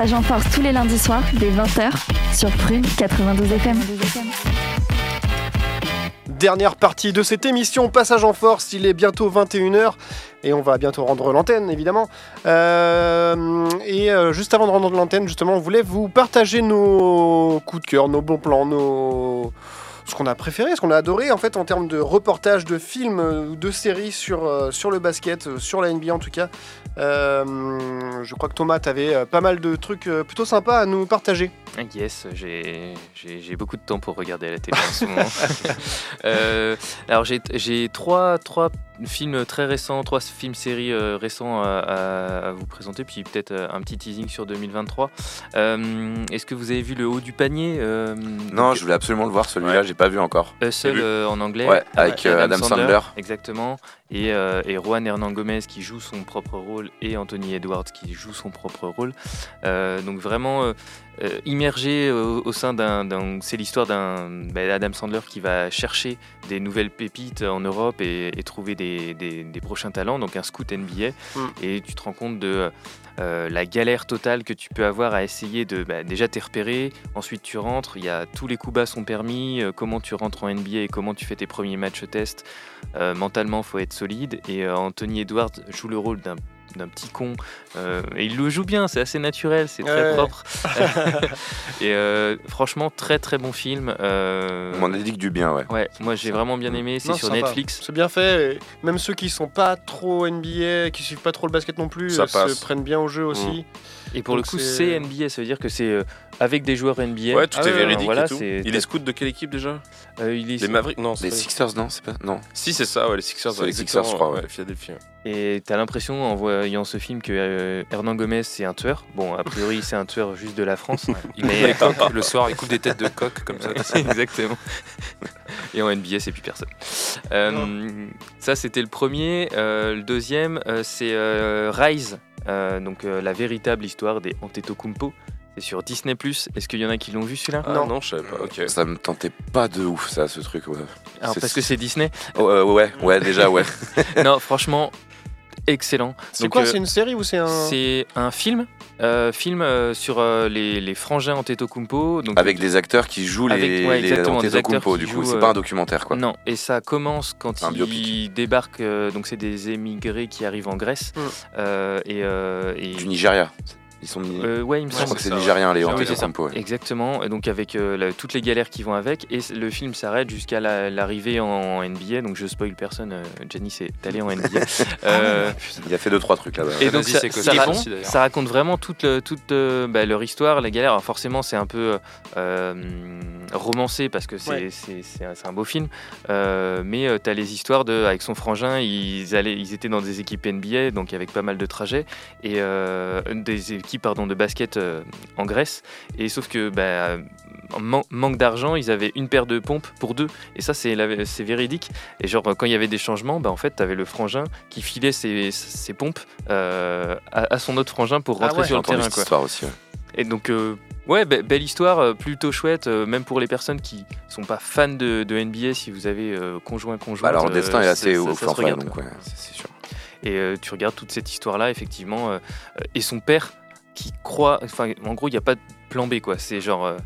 Passage en Force tous les lundis soirs dès 20h sur Prune 92 FM. Dernière partie de cette émission, Passage en Force, il est bientôt 21h et on va bientôt rendre l'antenne évidemment. Euh, et euh, juste avant de rendre l'antenne, justement, on voulait vous partager nos coups de cœur, nos bons plans, nos... ce qu'on a préféré, ce qu'on a adoré en fait en termes de reportages, de films euh, ou de séries sur, euh, sur le basket, euh, sur la NBA en tout cas. Euh, je crois que Thomas, tu avais pas mal de trucs plutôt sympas à nous partager. Ah, Yes, j'ai beaucoup de temps pour regarder la télé en ce moment. [LAUGHS] Euh, alors j'ai j'ai trois, trois films très récents, trois films séries euh, récents à, vous présenter, puis peut-être euh, un petit teasing sur 2023. Euh, Est-ce que vous avez vu le haut du panier euh, Non, je voulais absolument le voir, celui-là, j'ai pas vu encore. Euh, en anglais. Ouais, avec, Adam Sandler. Exactement. Et, et Juan Hernan Gomez qui joue son propre rôle et Anthony Edwards qui joue son propre rôle. Donc vraiment euh, euh, immergé au, au sein d'un. C'est l'histoire d'un bah, Adam Sandler qui va chercher des nouvelles pépites en Europe et, et trouver des, des- des prochains talents. Donc un scout NBA. Mm. Et tu te rends compte de. euh, la galère totale que tu peux avoir à essayer de bah, déjà t'es repéré, ensuite tu rentres, il y a tous les coups bas sont permis, euh, comment tu rentres en NBA et comment tu fais tes premiers matchs test. Euh, mentalement, faut être solide. Et euh, Anthony Edwards joue le rôle d'un d'un petit con euh, et il le joue bien c'est assez naturel c'est très Ouais. propre [LAUGHS] [LAUGHS] et euh, franchement très très bon film euh, On m'en a dit que du bien, ouais. ouais moi j'ai vraiment bien aimé c'est sur sympa. Netflix C'est bien fait. et Même ceux qui sont pas trop NBA, qui suivent pas trop le basket non plus, Ça euh, passe. se prennent bien au jeu aussi. Et pour Donc le coup c'est- NBA ça veut dire que c'est euh, avec des joueurs NBA Ouais, tout Ah est ouais, véridique voilà, et tout. Il est scout de quelle équipe déjà Euh, il est Les Mavericks Non, c'est Les Sixers, non C'est pas. Non. Si, c'est ça, ouais, les Sixers. Les Sixers, je crois, ouais. Philadelphie. Et t'as l'impression en voyant ce film que euh, Hernan Gomez c'est un tueur? Bon, a priori c'est un tueur juste de la France. [LAUGHS] Il coques [LAUGHS] le soir, il coupe des têtes de coq comme ça. [LAUGHS] Exactement. Et en NBA c'est plus personne. Euh, ça c'était le premier. Euh, le deuxième euh, c'est euh, Rise, Euh, donc euh, la véritable histoire des Antetokounmpo. C'est sur Disney+. Est-ce qu'il y en a qui l'ont vu celui-là Ah Non. non, je savais pas. Ok. Ça me tentait pas de ouf, ça, ce truc. Ouais, Alors parce que c'est Disney. Oh, euh, ouais, ouais, déjà, ouais. [LAUGHS] non, franchement, excellent. C'est quoi euh, C'est une série ou c'est un. C'est un film, euh, film euh, sur euh, les, les frangins Antetokounmpo. Donc Avec des acteurs qui jouent les, ouais, les Antetokounmpo, du coup. C'est euh, pas un documentaire, quoi. Non, et ça commence quand Un ils biopic. débarquent. euh, donc c'est des émigrés qui arrivent en Grèce. Mm. Euh, et, euh, et- Du Nigeria. Ils sont. euh, ouais, il me je semble. crois que c'est nigérien, les. Oui, ouais. Exactement, et donc avec euh, la- toutes les galères qui vont avec, et le film s'arrête jusqu'à la- l'arrivée en NBA, donc je spoil personne, euh, Janice est allée en NBA. [LAUGHS] Euh, Il a fait deux, trois trucs là-bas. Et donc ça, c'est que ça ça ra- aussi, ça raconte vraiment toute, le- toute euh, bah, leur histoire, les galères. Alors forcément, c'est un peu euh, romancé parce que c'est Ouais. un, beau film. Euh, mais tu as les histoires de, avec son frangin, ils, allaient, ils étaient dans des équipes NBA, donc avec pas mal de trajets, et euh, des équipes pardon, de basket euh, en Grèce. Et sauf que bah, man- manque d'argent, ils avaient une paire de pompes pour deux. Et ça, c'est véridique. Et genre, quand il y avait des changements, bah, en fait, tu avais le frangin qui filait ses, ses pompes euh, à, à son autre frangin pour Ah rentrer ouais. Sur le terrain. cette Quoi. histoire aussi. ouais. Et donc, euh, ouais, be- belle histoire, euh, plutôt chouette, euh, même pour les personnes qui sont pas fans de, de NBA, si vous avez euh, conjoint, conjoint. Bah, alors, le destin est assez donc, quoi. ouais, c'est sûr. Et euh, tu regardes toute cette histoire-là, effectivement, et son père qui croit, enfin, en gros, il n'y a pas de plan B, quoi. C'est genre, euh,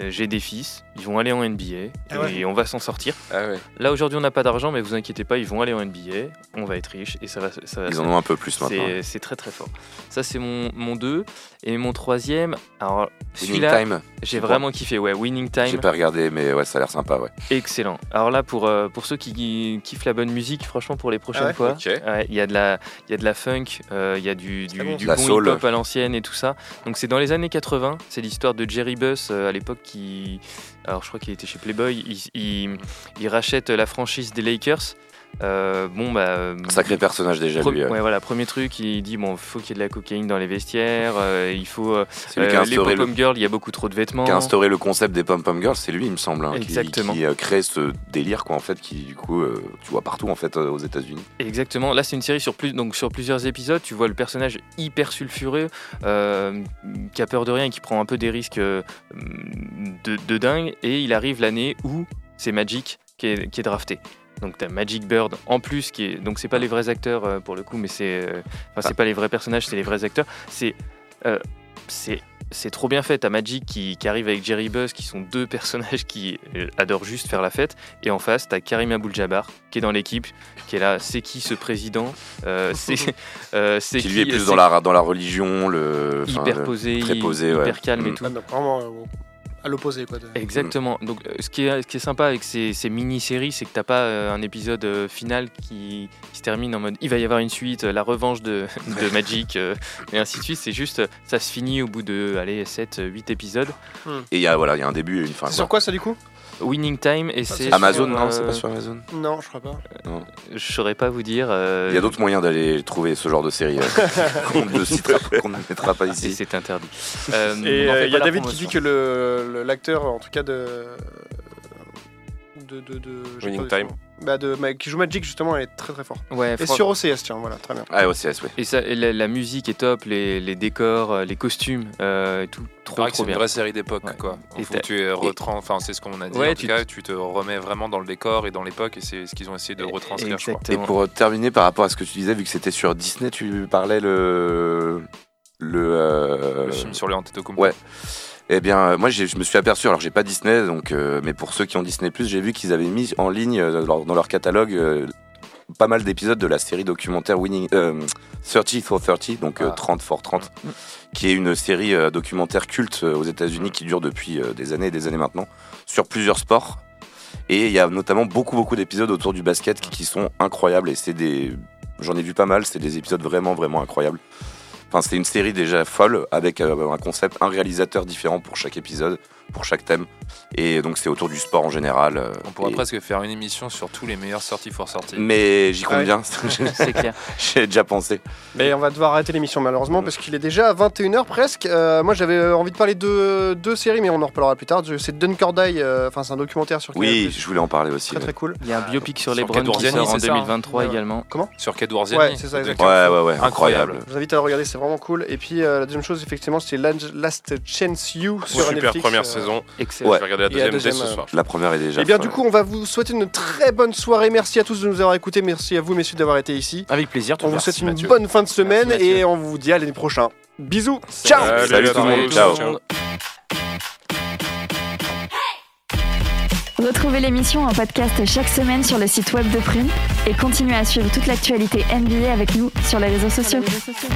euh, j'ai des fils, ils vont aller en NBA, Ah ouais. et on va s'en sortir. Ah ouais. Là, aujourd'hui, on n'a pas d'argent, mais vous inquiétez pas, ils vont aller en NBA, on va être riche, et ça va, ça va Ils ça- en ont un peu plus maintenant. c'est très très fort. Ça, c'est mon, mon 2. Et mon troisième, alors Winning celui-là, Time, j'ai vraiment kiffé. Ouais, Winning j'ai Time, pas regardé, mais ouais, ça a l'air sympa, ouais. excellent. Alors là, pour, euh, pour ceux qui, qui kiffent la bonne musique, franchement, pour les prochaines Ah ouais fois, ouais, il y, a de la- il y a de la funk, euh, il y a du, du, bon du bon soul. hip-hop à l'ancienne et tout ça. Donc c'est dans les années 80. C'est l'histoire de Jerry Buss euh, à l'époque qui. Alors je crois qu'il était chez Playboy. Il, il- il rachète la franchise des Lakers. Euh, bon, bah. Sacré personnage déjà, lui. ouais. ouais, voilà, premier truc, il dit bon, faut qu'il y ait de la cocaïne dans les vestiaires, euh, il faut euh, euh, les le- pom-pom girls, il y a beaucoup trop de vêtements. qui a instauré le concept des pom-pom girls, c'est lui, il me semble, hein, qui- Exactement. qui, euh, crée ce délire, quoi, en fait, qui, du coup, euh, tu vois partout, en fait, euh, aux États-Unis. Exactement. Là, c'est une série sur plus, donc sur plusieurs épisodes. Tu vois le personnage hyper sulfureux, euh, qui a peur de rien, et qui prend un peu des risques euh, de, de dingue, et il arrive l'année où c'est Magic qui est, qui est drafté. Donc t'as Magic Bird en plus qui est donc c'est pas les vrais acteurs euh, pour le coup mais c'est euh, enfin c'est pas les vrais personnages c'est les vrais acteurs c'est euh, c'est c'est trop bien fait. T'as Magic qui, qui arrive avec Jerry Buzz, qui sont deux [LAUGHS] personnages qui euh, adorent juste faire la fête. Et en face, t'as Karim Abdul-Jabbar, qui est dans l'équipe, qui est là. C'est qui ce président Euh, [LAUGHS] C'est euh, c'est Qui lui est plus dans la, dans la religion, le. hyper le- posé, très posé, hyper ouais. calme et Mm. tout. Ah, vraiment euh, à l'opposé quoi. de- Exactement. Donc, euh, ce qui est, ce qui est sympa avec ces, ces mini-séries, c'est que t'as pas euh, un épisode euh, final qui, qui se termine en mode il va y avoir une suite, euh, la revanche de, [LAUGHS] de Magic, euh, et ainsi de suite. C'est juste, ça se finit au bout de, allez, 7, 8 épides. Et il y a, voilà, il y a un début et une fin. C'est sur quoi ça du coup? Winning Time, et c'est. Amazon, sur, non, c'est euh, pas sur Amazon. Non, je crois pas. Je saurais pas vous dire. euh, Il y a d'autres moyens d'aller trouver ce genre de série euh, [LAUGHS] qu'on ne citera pas- qu'on ne mettra pas ici. C'est interdit. [LAUGHS] Euh, Et on en euh, fait il y a David qui dit que le le- l'acteur, en tout cas de. de, de, Winning Time. Bah de, qui joue Magic justement, elle est très très fort. Ouais, Et sur OCS, tiens, voilà, très bien. Ah, OCS, oui. Et ça, et la, la musique est top, les, les décors, euh, les costumes, euh, tout, trop trop c'est une vraie série d'époque, Ouais. quoi. Et Il faut que tu es retran... Enfin, c'est ce qu'on a dit. Ouais, en tu tout cas, tu te remets vraiment dans le décor et dans l'époque, et c'est ce qu'ils ont essayé de retranscrire, je crois. Et pour terminer par rapport à ce que tu disais, vu que c'était sur Disney, tu parlais le. Le, euh, Le film sur le Antetokounmpo. Ouais. Eh bien, euh, moi, je me suis aperçu, alors j'ai pas Disney, donc, euh, mais pour ceux qui ont Disney, j'ai vu qu'ils avaient mis en ligne euh, dans leur, dans leur catalogue euh, pas mal d'épisodes de la série documentaire Winning, euh, 30 for 30, donc euh, Ah. 30 for 30, qui est une série documentaire culte aux États-Unis qui dure depuis des années et des années maintenant, sur plusieurs sports. Et il y a notamment beaucoup, beaucoup d'épisodes autour du basket qui, qui sont incroyables. Et c'est des. J'en ai vu pas mal, c'est des épisodes vraiment, vraiment incroyables. Enfin, c'est une série déjà folle avec euh, un concept, un réalisateur différent pour chaque épisode, pour chaque thème. Et donc, c'est autour du sport en général. euh, On pourrait et- presque faire une émission sur tous les meilleurs sorties for sorties. Mais j'y compte Ouais. bien, [LAUGHS] C'est clair. [LAUGHS] j'ai déjà pensé. Mais on va devoir arrêter l'émission malheureusement parce qu'il est déjà à 21h presque. Euh, moi j'avais envie de parler de deux séries mais on en reparlera plus tard. C'est Dunkerdie, euh, enfin c'est un documentaire sur Oui, je voulais en parler aussi. Très ouais. très cool. Il y a un biopic sur Sur les Browns qui Kedouarziani, sort en c'est ça, hein 2023 Ouais. également. Sur Kedouarziani. Ouais, c'est ça, exactement. Ouais, ouais, ouais, Incroyable. Je vous invite à le regarder, c'est vraiment cool. Et puis euh, la deuxième chose effectivement c'est Last Chance You sur Super Netflix. première euh, saison. Excellent. Ouais. Je vais regarder la Et la deuxième dès deuxième, ce euh, soir. La première est déjà. Et bien folle. du coup on va vous souhaiter une très bonne soirée. Merci à tous de nous avoir écoutés. Merci à vous messieurs d'avoir été ici. Avec plaisir. On vous souhaite une Mathieu. bonne fin de semaine Merci, et on vous dit à l'année prochaine. Bisous. Ciao. Salut, Salut à tout le monde, ciao. Retrouvez l'émission en podcast chaque semaine sur le site web de Prune et continuez à suivre toute l'actualité NBA avec nous sur les réseaux sociaux. Sur les réseaux sociaux.